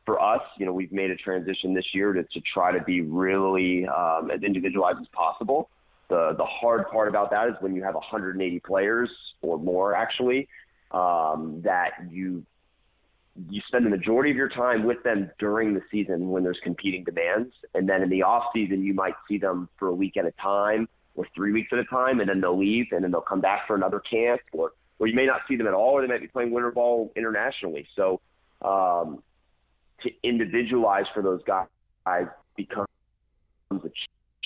for us, you know, we've made a transition this year to, to try to be really um, as individualized as possible. The the hard part about that is when you have 180 players or more actually um, that you you spend the majority of your time with them during the season when there's competing demands, and then in the off season you might see them for a week at a time or three weeks at a time, and then they'll leave and then they'll come back for another camp, or or you may not see them at all, or they might be playing winter ball internationally. So um, to individualize for those guys becomes a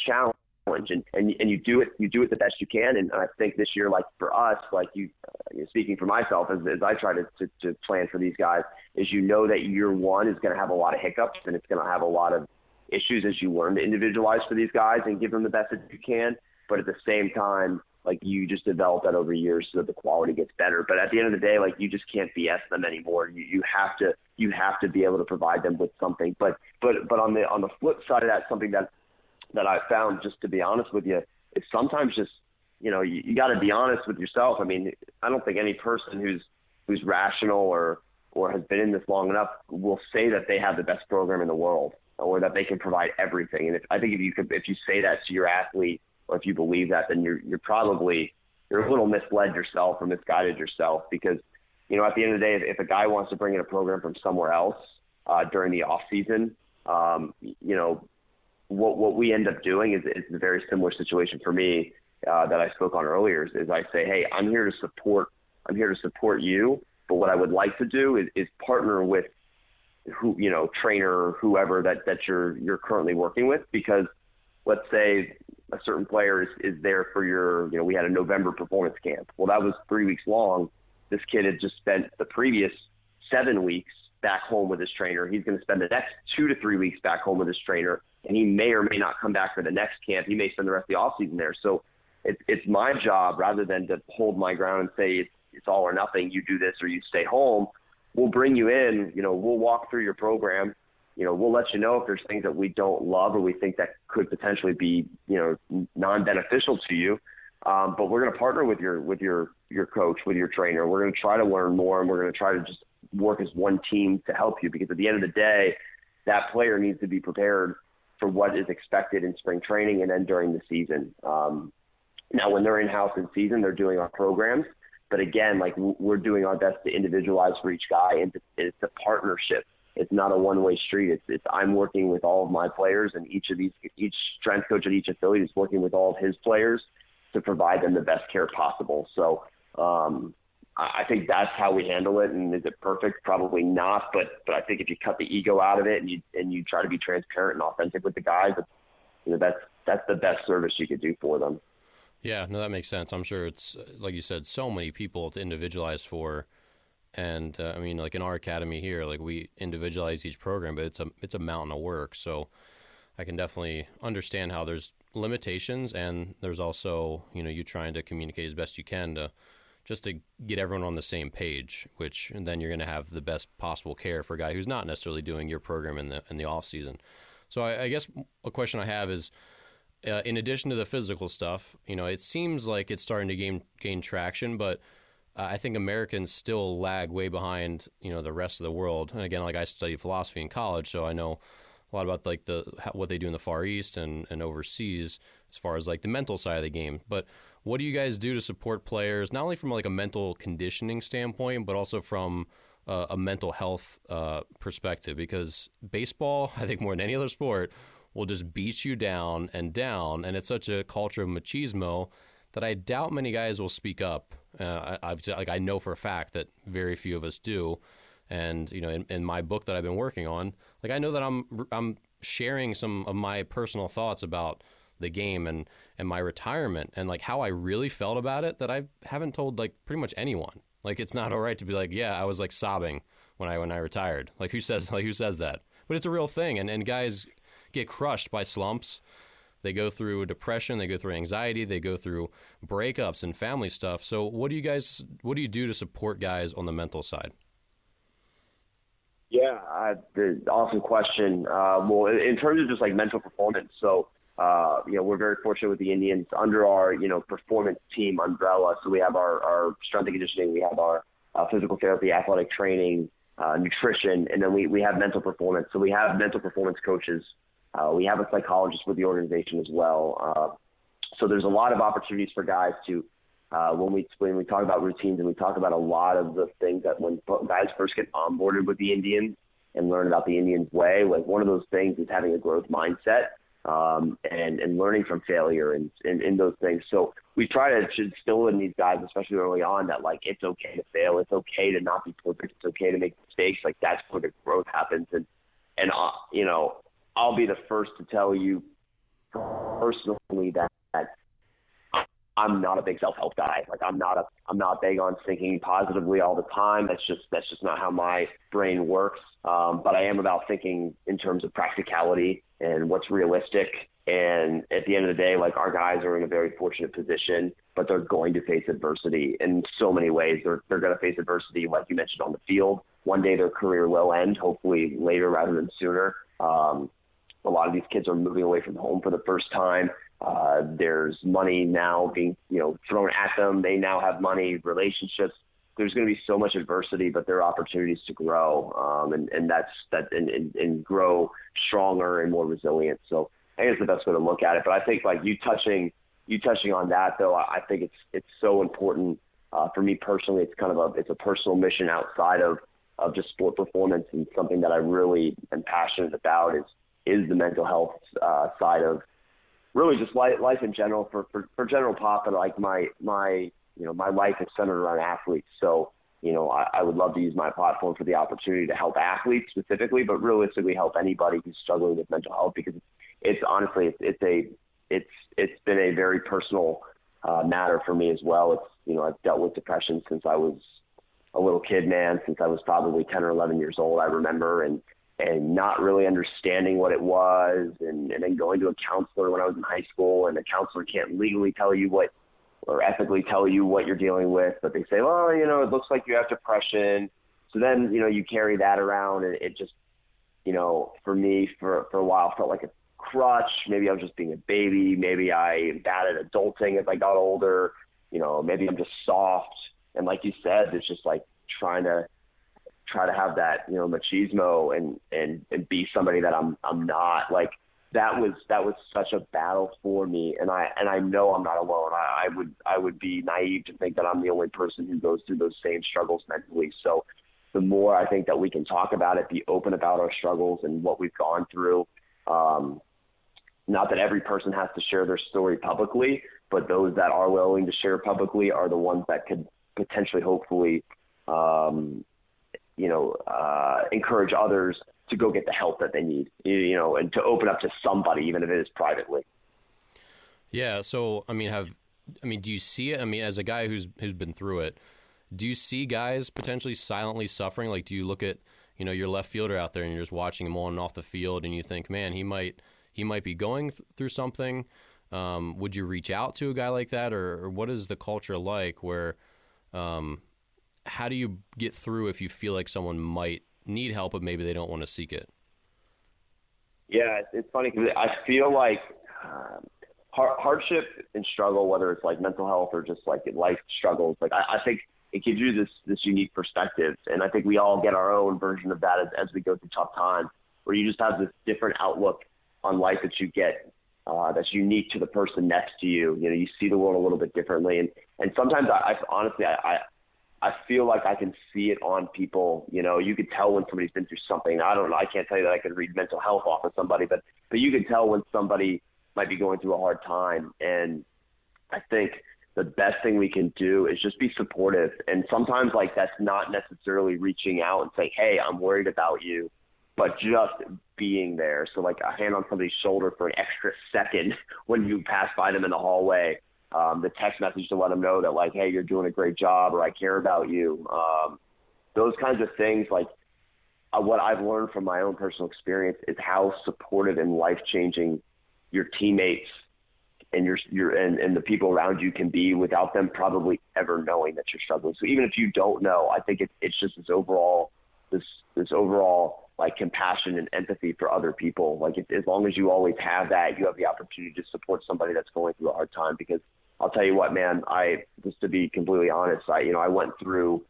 challenge. And, and and you do it you do it the best you can. And I think this year like for us like you, uh, speaking for myself as, as I try to, to to plan for these guys is you know that year one is going to have a lot of hiccups and it's going to have a lot of issues as you learn to individualize for these guys and give them the best that you can. But at the same time like you just develop that over years so that the quality gets better. But at the end of the day, like you just can't BS them anymore. You you have to you have to be able to provide them with something. But but but on the on the flip side of that, something that that I found, just to be honest with you, is sometimes just you know you, you got to be honest with yourself. I mean, I don't think any person who's who's rational or or has been in this long enough will say that they have the best program in the world or that they can provide everything. And if, I think if you could, if you say that to your athlete or if you believe that, then you're you're probably you're a little misled yourself or misguided yourself because you know at the end of the day, if, if a guy wants to bring in a program from somewhere else uh, during the off season, um, you know what what we end up doing is is a very similar situation for me uh, that I spoke on earlier. Is, is I say, hey, I'm here to support I'm here to support you, but what I would like to do is, is partner with who you know trainer or whoever that that you're you're currently working with because let's say a certain player is, is there for your, you know, we had a November performance camp. Well, that was three weeks long. This kid had just spent the previous seven weeks back home with his trainer. He's going to spend the next two to three weeks back home with his trainer. and he may or may not come back for the next camp. He may spend the rest of the off season there. So it's it's my job rather than to hold my ground and say it's, it's all or nothing. You do this or you stay home. We'll bring you in. You know, we'll walk through your program. You know, we'll let you know if there's things that we don't love or we think that could potentially be you know non-beneficial to you. Um, but we're going to partner with your with your your coach, with your trainer. We're going to try to learn more, and we're going to try to just work as one team to help you. Because at the end of the day, that player needs to be prepared for what is expected in spring training and then during the season. Um, now, when they're in house in season, they're doing our programs. But again, like we're doing our best to individualize for each guy, and it's a partnership. It's not a one-way street. It's, it's I'm working with all of my players, and each of these, each strength coach at each affiliate is working with all of his players to provide them the best care possible. So um, I think that's how we handle it. And is it perfect? Probably not. But but I think if you cut the ego out of it and you and you try to be transparent and authentic with the guys, you know that's that's the best service you could do for them. Yeah, no, that makes sense. I'm sure it's like you said, so many people to individualize for, and uh, I mean, like in our academy here, like we individualize each program, but it's a it's a mountain of work. So I can definitely understand how there's limitations, and there's also you know you trying to communicate as best you can to just to get everyone on the same page, which and then you're going to have the best possible care for a guy who's not necessarily doing your program in the in the off season. So I, I guess a question I have is, uh, in addition to the physical stuff, you know, it seems like it's starting to gain gain traction, but uh, I think Americans still lag way behind, you know, the rest of the world. And again, like I studied philosophy in college, so I know a lot about like the what they do in the Far East and, and overseas as far as like the mental side of the game. But what do you guys do to support players, not only from like a mental conditioning standpoint, but also from uh, a mental health uh, perspective? Because baseball, I think more than any other sport, will just beat you down and down, and it's such a culture of machismo that I doubt many guys will speak up. Uh, I, I've like I know for a fact that very few of us do. And you know, in, in my book that I've been working on, like I know that I'm I'm sharing some of my personal thoughts about the game and and my retirement and like how I really felt about it that I haven't told like pretty much anyone. Like it's not all right to be like, yeah, I was like sobbing when I when I retired. Like who says like who says that? But it's a real thing and and guys get crushed by slumps. They go through depression, they go through anxiety, they go through breakups and family stuff. So what do you guys what do you do to support guys on the mental side? Yeah, uh, awesome question. Uh, well, in terms of just like mental performance, so uh, you know, we're very fortunate with the Indians under our, you know, performance team umbrella. So we have our, our strength and conditioning, we have our uh, physical therapy, athletic training, uh, nutrition, and then we, we have mental performance. So we have mental performance coaches. Uh, we have a psychologist with the organization as well. Uh, so there's a lot of opportunities for guys to, uh, when we when we talk about routines and we talk about a lot of the things that when guys first get onboarded with the Indians and learn about the Indians way, like one of those things is having a growth mindset um, and and learning from failure and, and and those things. So we try to instill in these guys, especially early on, that like it's okay to fail, it's okay to not be perfect, it's okay to make mistakes. Like that's where the growth happens. And and uh, you know, I'll be the first to tell you personally that, that I'm not a big self-help guy. Like I'm not a I'm not big on thinking positively all the time. That's just that's just not how my brain works. Um, but I am about thinking in terms of practicality and what's realistic. And at the end of the day, like our guys are in a very fortunate position, but they're going to face adversity in so many ways. They're they're going to face adversity, like you mentioned, on the field. One day their career will end, hopefully later rather than sooner. Um, a lot of these kids are moving away from home for the first time. Uh, there's money now being you know thrown at them. They now have money, relationships. There's going to be so much adversity, but there are opportunities to grow, um, and and that's that and, and, and grow stronger and more resilient. So I think it's the best way to look at it. But I think like you touching you touching on that though, I I think it's it's so important uh, for me personally. It's kind of a it's a personal mission outside of of just sport performance and something that I really am passionate about is is the mental health uh, side of really just life, life in general for, for, for general pop and like my, my, you know, my life is centered around athletes. So, you know, I, I would love to use my platform for the opportunity to help athletes specifically, but realistically help anybody who's struggling with mental health because it's, honestly, it's, it's a, it's, it's been a very personal uh, matter for me as well. It's, you know, I've dealt with depression since I was a little kid, man, since I was probably 10 or 11 years old, I remember. And, and not really understanding what it was and, and then going to a counselor when I was in high school and the counselor can't legally tell you what or ethically tell you what you're dealing with, but they say, well, you know, it looks like you have depression. So then, you know, you carry that around and it just, you know, for me for, for a while felt like a crutch. Maybe I was just being a baby. Maybe I bad at adulting as I got older. You know, maybe I'm just soft. And like you said, it's just like trying to try to have that, you know, machismo and, and, and be somebody that I'm, I'm not like that was, that was such a battle for me. And I, and I know I'm not alone. I, I would, I would be naive to think that I'm the only person who goes through those same struggles mentally. So the more I think that we can talk about it, be open about our struggles and what we've gone through. Um, not that every person has to share their story publicly, but those that are willing to share publicly are the ones that could potentially, hopefully, um, you know, uh, encourage others to go get the help that they need, you know, and to open up to somebody, even if it is privately. Yeah. So, I mean, have, I mean, do you see it? I mean, as a guy who's, who's been through it, do you see guys potentially silently suffering? Like, do you look at, you know, your left fielder out there and you're just watching him on and off the field and you think, man, he might, he might be going th- through something. Um, would you reach out to a guy like that or, or what is the culture like where, um, how do you get through if you feel like someone might need help, but maybe they don't want to seek it? Yeah, it's funny because I feel like um, hardship and struggle, whether it's like mental health or just like life struggles, like I, I think it gives you this this unique perspective, and I think we all get our own version of that as, as we go through tough times, where you just have this different outlook on life that you get uh, that's unique to the person next to you. You know, you see the world a little bit differently, and and sometimes I, I honestly I, I feel like I can see it on people. You know, you could tell when somebody's been through something. I don't know. I can't tell you that I could read mental health off of somebody, but but you can tell when somebody might be going through a hard time. And I think the best thing we can do is just be supportive. And sometimes like that's not necessarily reaching out and saying, "Hey, I'm worried about you," but just being there. So like a hand on somebody's shoulder for an extra second when you pass by them in the hallway um, the text message to let them know that like, hey, you're doing a great job or I care about you. Um, those kinds of things, like uh, what I've learned from my own personal experience is how supportive and life changing your teammates and your your and, and the people around you can be without them probably ever knowing that you're struggling. So even if you don't know, I think it's it's just this overall this this overall like compassion and empathy for other people. Like if, as long as you always have that, you have the opportunity to support somebody that's going through a hard time because I'll tell you what, man, I just to be completely honest, I you know, I went through,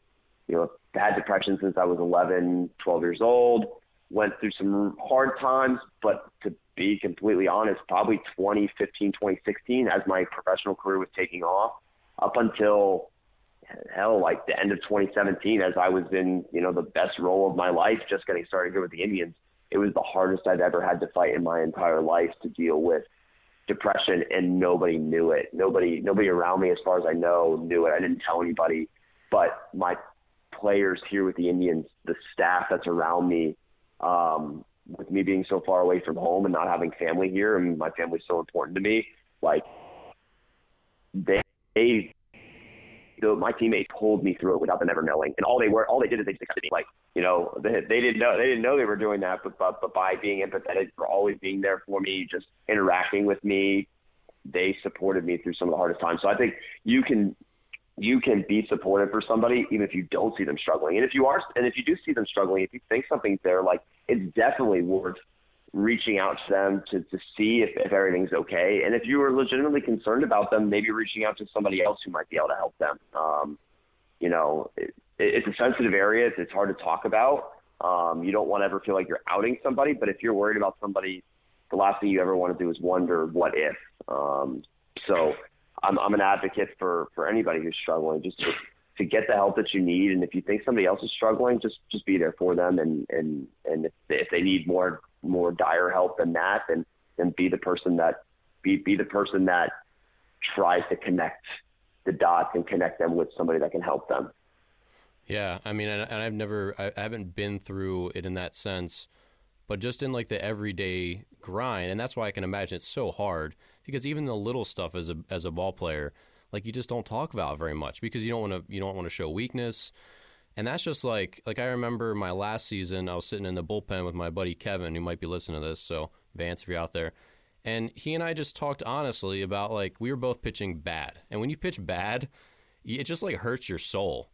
you know, had depression since I was 11, 12 years old, went through some hard times, but to be completely honest, probably 2015, 2016 as my professional career was taking off up until hell like the end of 2017 as I was in, you know, the best role of my life just getting started here with the Indians. It was the hardest I've ever had to fight in my entire life to deal with depression and nobody knew it. Nobody nobody around me as far as I know knew it. I didn't tell anybody. But my players here with the Indians, the staff that's around me, um, with me being so far away from home and not having family here and my family's so important to me, like they they my teammates pulled me through it without them ever knowing. And all they were, all they did is they just. Like, you know, they, they didn't know, they didn't know they were doing that, but, but, but by being empathetic, for always being there for me, just interacting with me, they supported me through some of the hardest times. So I think you can, you can be supportive for somebody even if you don't see them struggling. And if you are, and if you do see them struggling, if you think something's there, like it's definitely worth reaching out to them to, to see if, if everything's okay. And if you are legitimately concerned about them, maybe reaching out to somebody else who might be able to help them. Um, you know, it, it's a sensitive area. It's, it's hard to talk about. Um, you don't want to ever feel like you're outing somebody, but if you're worried about somebody, the last thing you ever want to do is wonder what if. Um, so I'm, I'm an advocate for, for anybody who's struggling just to, to get the help that you need. And if you think somebody else is struggling, just, just be there for them. And, and, and if, if they need more more dire help than that, and then be the person that be be the person that tries to connect the dots and connect them with somebody that can help them. Yeah, I mean, and, and I've never, I, I haven't been through it in that sense, but just in like the everyday grind, and that's why I can imagine it's so hard because even the little stuff as a as a ball player, like you just don't talk about very much because you don't want to you don't want to show weakness. And that's just like like I remember my last season, I was sitting in the bullpen with my buddy Kevin, who might be listening to this. So Vance, if you're out there, and he and I just talked honestly about like we were both pitching bad, and when you pitch bad, it just like hurts your soul.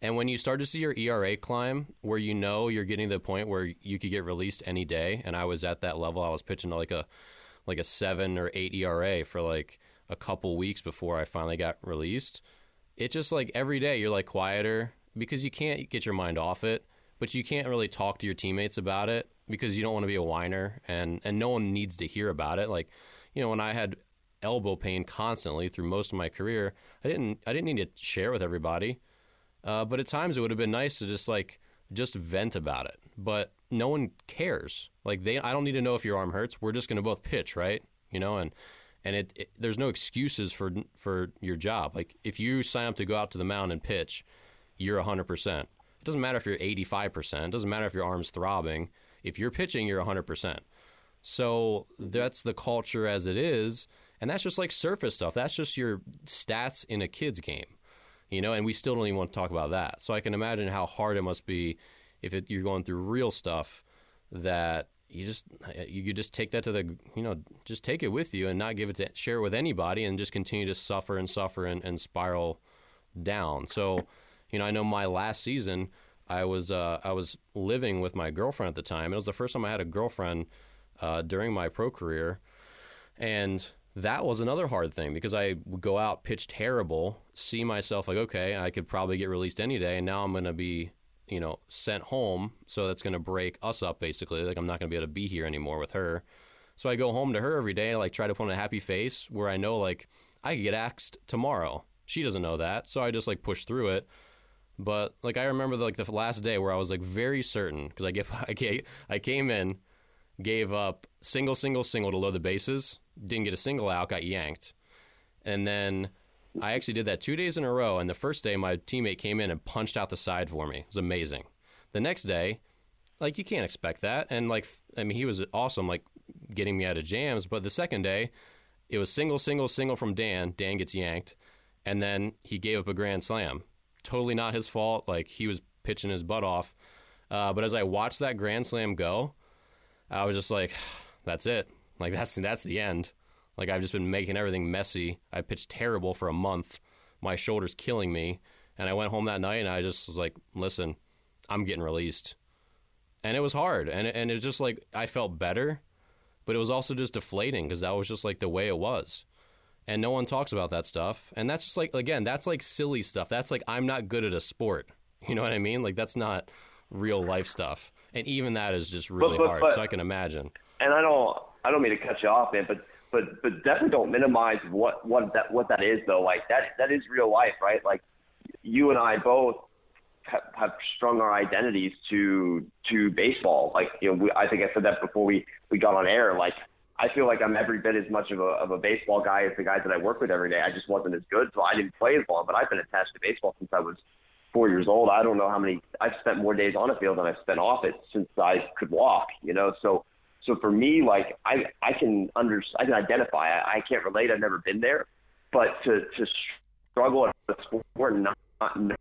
And when you start to see your ERA climb, where you know you're getting to the point where you could get released any day, and I was at that level, I was pitching like a like a seven or eight ERA for like a couple weeks before I finally got released. It just like every day you're like quieter because you can't get your mind off it, but you can't really talk to your teammates about it because you don't want to be a whiner and and no one needs to hear about it. Like, you know, when I had elbow pain constantly through most of my career, I didn't I didn't need to share with everybody. Uh, but at times it would have been nice to just like just vent about it. But no one cares. Like they, I don't need to know if your arm hurts. We're just going to both pitch, right? You know, and and it, it, there's no excuses for for your job. Like if you sign up to go out to the mound and pitch, you're 100. percent It doesn't matter if you're 85 percent. It doesn't matter if your arm's throbbing. If you're pitching, you're 100 percent. So that's the culture as it is, and that's just like surface stuff. That's just your stats in a kid's game you know, and we still don't even want to talk about that. So I can imagine how hard it must be if it, you're going through real stuff that you just you just take that to the you know just take it with you and not give it to share it with anybody and just continue to suffer and suffer and, and spiral down. So, you know, I know my last season I was uh, I was living with my girlfriend at the time. It was the first time I had a girlfriend uh, during my pro career, and that was another hard thing because I would go out, pitch terrible, see myself like, okay, I could probably get released any day, and now I'm going to be, you know, sent home. So that's going to break us up basically. Like I'm not going to be able to be here anymore with her. So I go home to her every day, and like try to put on a happy face where I know like I could get axed tomorrow. She doesn't know that, so I just like push through it. But like I remember like the last day where I was like very certain because I get I came, I came in, gave up single single single to load the bases didn't get a single out, got yanked. And then I actually did that two days in a row. And the first day, my teammate came in and punched out the side for me. It was amazing. The next day, like you can't expect that. And like, I mean, he was awesome, like getting me out of jams. But the second day, it was single, single, single from Dan. Dan gets yanked. And then he gave up a grand slam. Totally not his fault. Like he was pitching his butt off. Uh, but as I watched that grand slam go, I was just like, that's it. Like that's that's the end. Like I've just been making everything messy. I pitched terrible for a month. My shoulder's killing me. And I went home that night and I just was like, listen, I'm getting released. And it was hard. And and it's just like I felt better, but it was also just deflating because that was just like the way it was. And no one talks about that stuff. And that's just like again, that's like silly stuff. That's like I'm not good at a sport. You know what I mean? Like that's not real life stuff. And even that is just really but, but, hard. But, so I can imagine. And I don't I don't mean to cut you off, man, but but but definitely don't minimize what what that what that is though. Like that that is real life, right? Like you and I both have, have strung our identities to to baseball. Like you know, we, I think I said that before we we got on air. Like I feel like I'm every bit as much of a of a baseball guy as the guys that I work with every day. I just wasn't as good, so I didn't play as long. But I've been attached to baseball since I was four years old. I don't know how many I've spent more days on a field than I've spent off it since I could walk. You know, so so for me, like I I can under I can identify. I, I can't relate. I've never been there, but to to struggle at a sport and not, not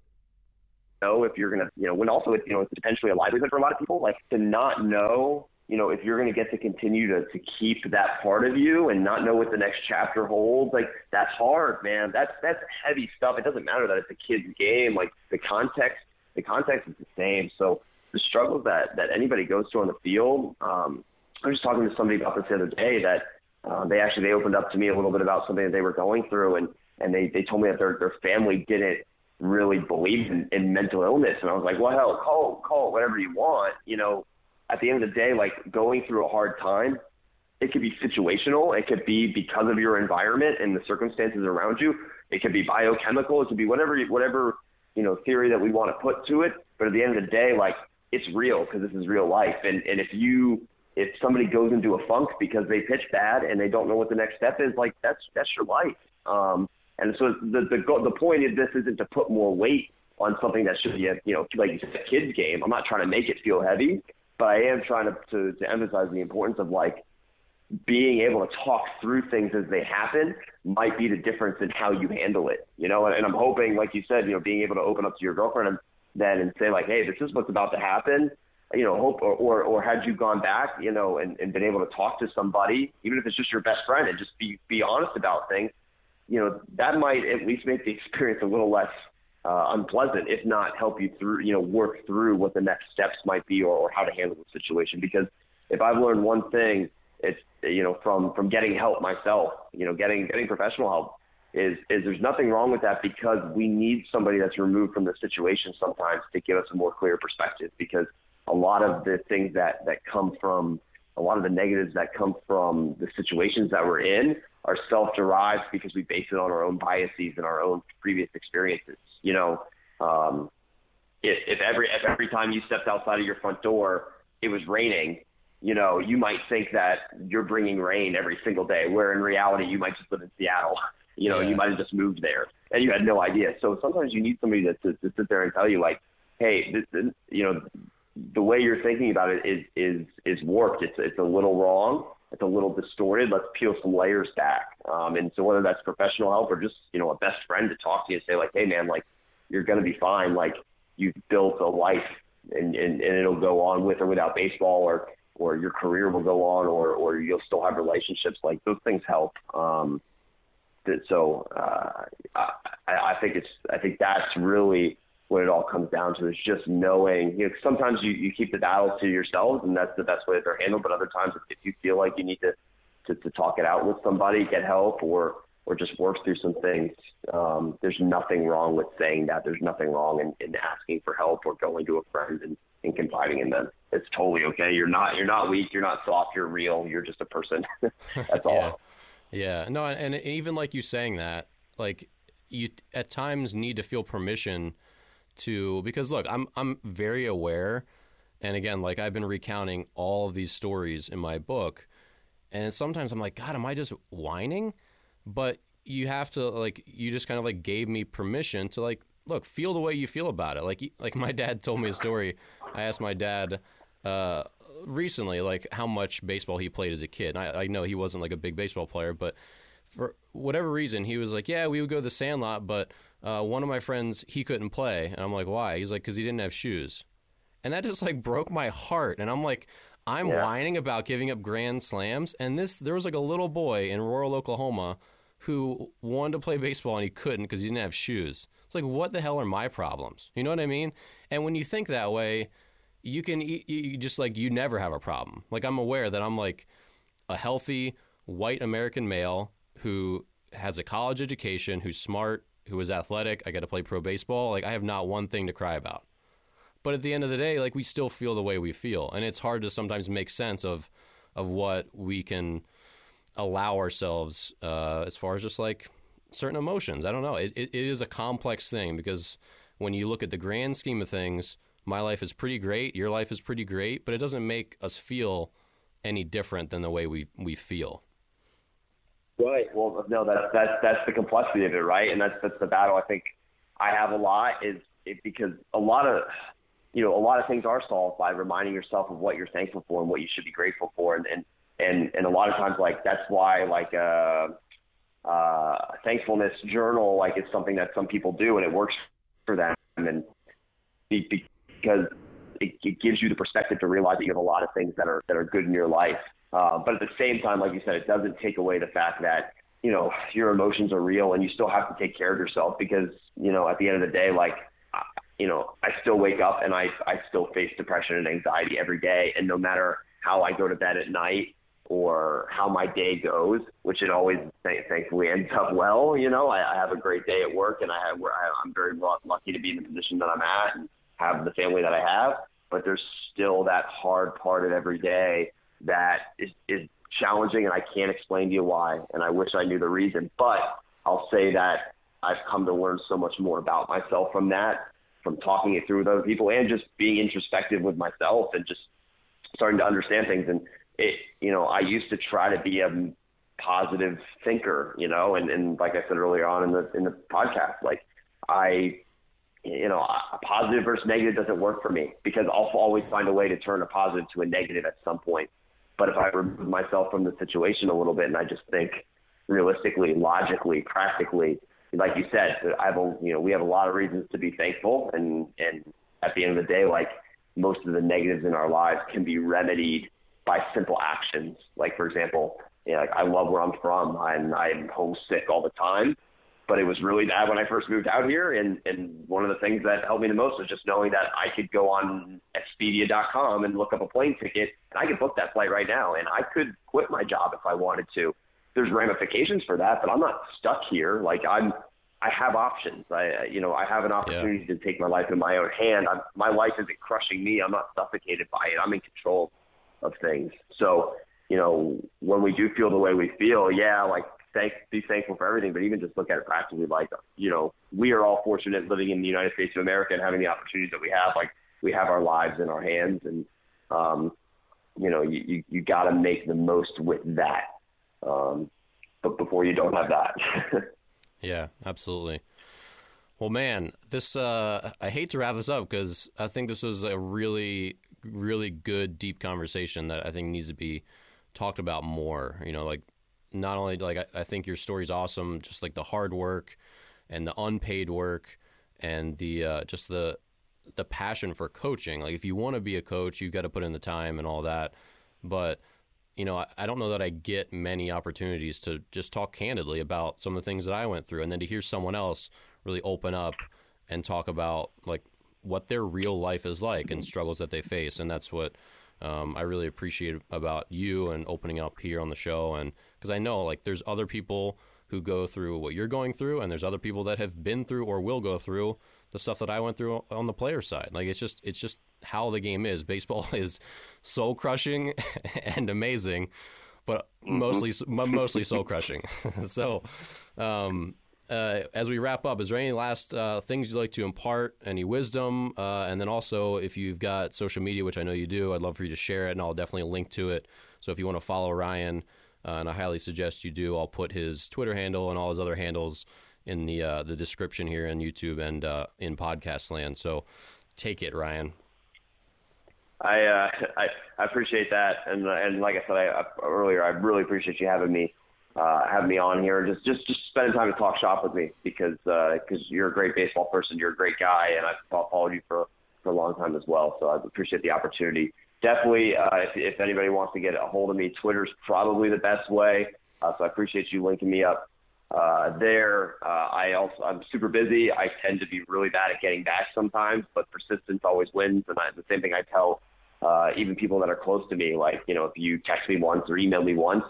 know if you're gonna you know when also it's you know it's potentially a livelihood for a lot of people. Like to not know you know if you're gonna get to continue to to keep that part of you and not know what the next chapter holds. Like that's hard, man. That's that's heavy stuff. It doesn't matter that it's a kid's game. Like the context the context is the same. So the struggles that that anybody goes through on the field. Um, I was just talking to somebody about this the other day that uh, they actually they opened up to me a little bit about something that they were going through, and and they they told me that their their family didn't really believe in, in mental illness, and I was like, well, hell, call call whatever you want, you know. At the end of the day, like going through a hard time, it could be situational. It could be because of your environment and the circumstances around you. It could be biochemical. It could be whatever whatever you know theory that we want to put to it. But at the end of the day, like it's real because this is real life. And and if you if somebody goes into a funk because they pitch bad and they don't know what the next step is, like that's that's your life. Um, and so the the the point of this isn't to put more weight on something that should be a you know like a kids game. I'm not trying to make it feel heavy, but I am trying to to, to emphasize the importance of like being able to talk through things as they happen might be the difference in how you handle it. You know, and, and I'm hoping, like you said, you know, being able to open up to your girlfriend and then and say like, hey, this is what's about to happen. You know, hope or or, or had you gone back, you know, and, and been able to talk to somebody, even if it's just your best friend, and just be be honest about things, you know, that might at least make the experience a little less uh, unpleasant, if not help you through, you know, work through what the next steps might be or, or how to handle the situation. Because if I've learned one thing, it's you know from from getting help myself, you know, getting getting professional help is is there's nothing wrong with that because we need somebody that's removed from the situation sometimes to give us a more clear perspective because a lot of the things that that come from a lot of the negatives that come from the situations that we're in are self-derived because we base it on our own biases and our own previous experiences. You know, um, if, if every if every time you stepped outside of your front door it was raining, you know, you might think that you're bringing rain every single day, where in reality you might just live in Seattle. You know, yeah. you might have just moved there and you had no idea. So sometimes you need somebody to, to, to sit there and tell you, like, hey, this, this, you know, the way you're thinking about it is is is warped. It's it's a little wrong. It's a little distorted. Let's peel some layers back. Um, and so whether that's professional help or just you know a best friend to talk to you and say like, hey man, like you're gonna be fine. Like you've built a life and, and, and it'll go on with or without baseball or or your career will go on or or you'll still have relationships. Like those things help. Um, so uh, I, I think it's I think that's really what it all comes down to is just knowing. You know, sometimes you, you keep the battle to yourselves, and that's the best way that they're handled. But other times, if you feel like you need to, to to talk it out with somebody, get help, or or just work through some things, um, there's nothing wrong with saying that. There's nothing wrong in, in asking for help or going to a friend and, and confiding in them. It's totally okay. You're not you're not weak. You're not soft. You're real. You're just a person. that's all. yeah. Yeah, no, and even like you saying that, like you at times need to feel permission to because look, I'm I'm very aware, and again, like I've been recounting all of these stories in my book, and sometimes I'm like, God, am I just whining? But you have to like you just kind of like gave me permission to like look feel the way you feel about it. Like like my dad told me a story. I asked my dad. Uh, recently, like how much baseball he played as a kid. I, I know he wasn't like a big baseball player, but for whatever reason, he was like, "Yeah, we would go to the Sandlot, but uh, one of my friends he couldn't play." And I'm like, "Why?" He's like, "Cause he didn't have shoes," and that just like broke my heart. And I'm like, I'm yeah. whining about giving up grand slams, and this there was like a little boy in rural Oklahoma who wanted to play baseball and he couldn't because he didn't have shoes. It's like, what the hell are my problems? You know what I mean? And when you think that way, you can you just like you never have a problem. Like I'm aware that I'm like a healthy white American male who has a college education, who's smart, who is athletic. I got to play pro baseball. Like I have not one thing to cry about. But at the end of the day, like we still feel the way we feel, and it's hard to sometimes make sense of of what we can allow ourselves uh, as far as just like certain emotions. I don't know. It, it, it is a complex thing because when you look at the grand scheme of things, my life is pretty great, your life is pretty great, but it doesn't make us feel any different than the way we we feel. Right. Well, no, that's that's that's the complexity of it, right? And that's that's the battle I think I have a lot is it, because a lot of you know a lot of things are solved by reminding yourself of what you're thankful for and what you should be grateful for, and and and, and a lot of times like that's why like uh, uh, thankfulness journal like is something that some people do and it works for them and be, be, because it, it gives you the perspective to realize that you have a lot of things that are that are good in your life. Uh, but at the same time, like you said, it doesn't take away the fact that you know your emotions are real and you still have to take care of yourself because you know at the end of the day, like you know, I still wake up and I I still face depression and anxiety every day, and no matter how I go to bed at night or how my day goes, which it always th- thankfully ends up well. You know, I, I have a great day at work, and I have I'm very lucky to be in the position that I'm at, and have the family that I have, but there's still that hard part of every day that is, is challenging and I can't explain to you why. And I wish I knew the reason, but I'll say that I've come to learn so much more about myself from that, from talking it through with other people and just being introspective with myself and just starting to understand things. And it, you know, I used to try to be a positive thinker, you know, and, and like I said earlier on in the, in the podcast, like I you know, a positive versus negative doesn't work for me because I'll always find a way to turn a positive to a negative at some point. But if I remove myself from the situation a little bit and I just think realistically, logically, practically, like you said, I have a, you know, we have a lot of reasons to be thankful and, and at the end of the day, like most of the negatives in our lives can be remedied by simple actions. Like for example, you know, like I love where I'm from and I'm homesick all the time. But it was really bad when I first moved out here and, and one of the things that helped me the most was just knowing that I could go on Expedia.com and look up a plane ticket and I could book that flight right now and I could quit my job if I wanted to. There's ramifications for that, but I'm not stuck here. Like I'm I have options. I, you know, I have an opportunity yeah. to take my life in my own hand. I'm, my life isn't crushing me. I'm not suffocated by it. I'm in control of things. So, you know, when we do feel the way we feel, yeah, like thank, be thankful for everything. But even just look at it practically, like, you know, we are all fortunate living in the United States of America and having the opportunities that we have. Like, we have our lives in our hands, and um, you know, you you, you got to make the most with that. Um, but before you don't have that. Yeah, absolutely. Well, man, this uh, I hate to wrap this up because I think this was a really, really good, deep conversation that I think needs to be talked about more. You know, like not only like I, I think your story's awesome, just like the hard work and the unpaid work and the uh, just the the passion for coaching. Like if you want to be a coach, you've got to put in the time and all that. But you know, I, I don't know that I get many opportunities to just talk candidly about some of the things that I went through, and then to hear someone else really open up and talk about like what their real life is like and struggles that they face, and that's what um, I really appreciate about you and opening up here on the show, and because I know like there's other people who go through what you're going through, and there's other people that have been through or will go through the stuff that I went through on the player side. Like it's just it's just how the game is. Baseball is soul crushing and amazing, but mm-hmm. mostly mostly soul crushing. so, um, uh, as we wrap up, is there any last uh, things you'd like to impart? Any wisdom? Uh, and then also, if you've got social media, which I know you do, I'd love for you to share it, and I'll definitely link to it. So if you want to follow Ryan, uh, and I highly suggest you do, I'll put his Twitter handle and all his other handles in the uh, the description here on YouTube and uh, in podcast land. So take it, Ryan. I, I I appreciate that, and and like I said I, earlier, I really appreciate you having me uh, having me on here, just just just spending time to talk shop with me because because uh, you're a great baseball person, you're a great guy, and I've followed you for for a long time as well. So I appreciate the opportunity. Definitely, uh, if, if anybody wants to get a hold of me, Twitter's probably the best way. Uh, so I appreciate you linking me up uh, there. Uh, I also I'm super busy. I tend to be really bad at getting back sometimes, but persistence always wins. And I, the same thing I tell uh, even people that are close to me. Like you know, if you text me once or email me once,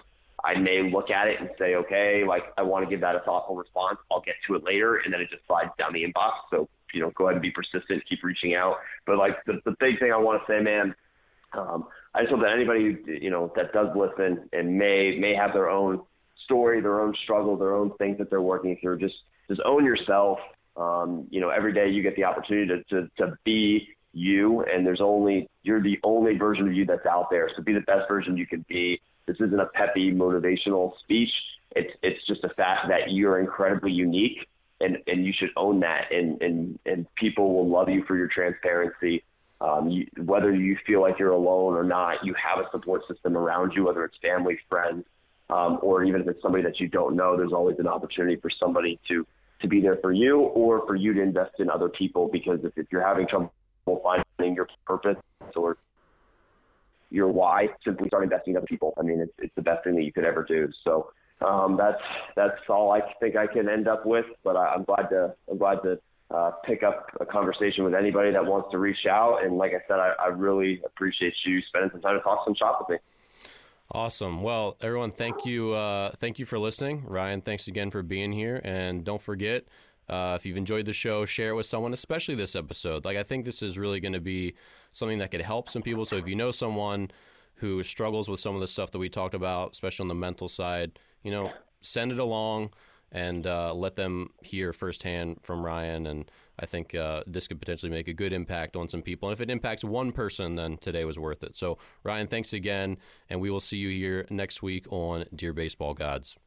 I may look at it and say, okay, like I want to give that a thoughtful response. I'll get to it later, and then it just slides down the inbox. So you know, go ahead and be persistent, keep reaching out. But like the the big thing I want to say, man. Um, I just hope that anybody you know that does listen and may may have their own story, their own struggle, their own things that they're working through. Just just own yourself. Um, you know, every day you get the opportunity to, to to be you, and there's only you're the only version of you that's out there. So be the best version you can be. This isn't a peppy motivational speech. It's it's just a fact that you're incredibly unique, and and you should own that. And and and people will love you for your transparency. Um, you, whether you feel like you're alone or not, you have a support system around you, whether it's family, friends, um, or even if it's somebody that you don't know, there's always an opportunity for somebody to to be there for you or for you to invest in other people because if, if you're having trouble finding your purpose or your why, simply start investing in other people. I mean, it's it's the best thing that you could ever do. So um, that's that's all I think I can end up with. But I, I'm glad to I'm glad to uh, pick up a conversation with anybody that wants to reach out. And like I said, I, I really appreciate you spending some time to talk some shop with me. Awesome. Well, everyone, thank you. Uh, thank you for listening. Ryan, thanks again for being here. And don't forget, uh, if you've enjoyed the show, share it with someone, especially this episode. Like, I think this is really going to be something that could help some people. So if you know someone who struggles with some of the stuff that we talked about, especially on the mental side, you know, send it along and uh, let them hear firsthand from Ryan. And I think uh, this could potentially make a good impact on some people. And if it impacts one person, then today was worth it. So, Ryan, thanks again. And we will see you here next week on Dear Baseball Gods.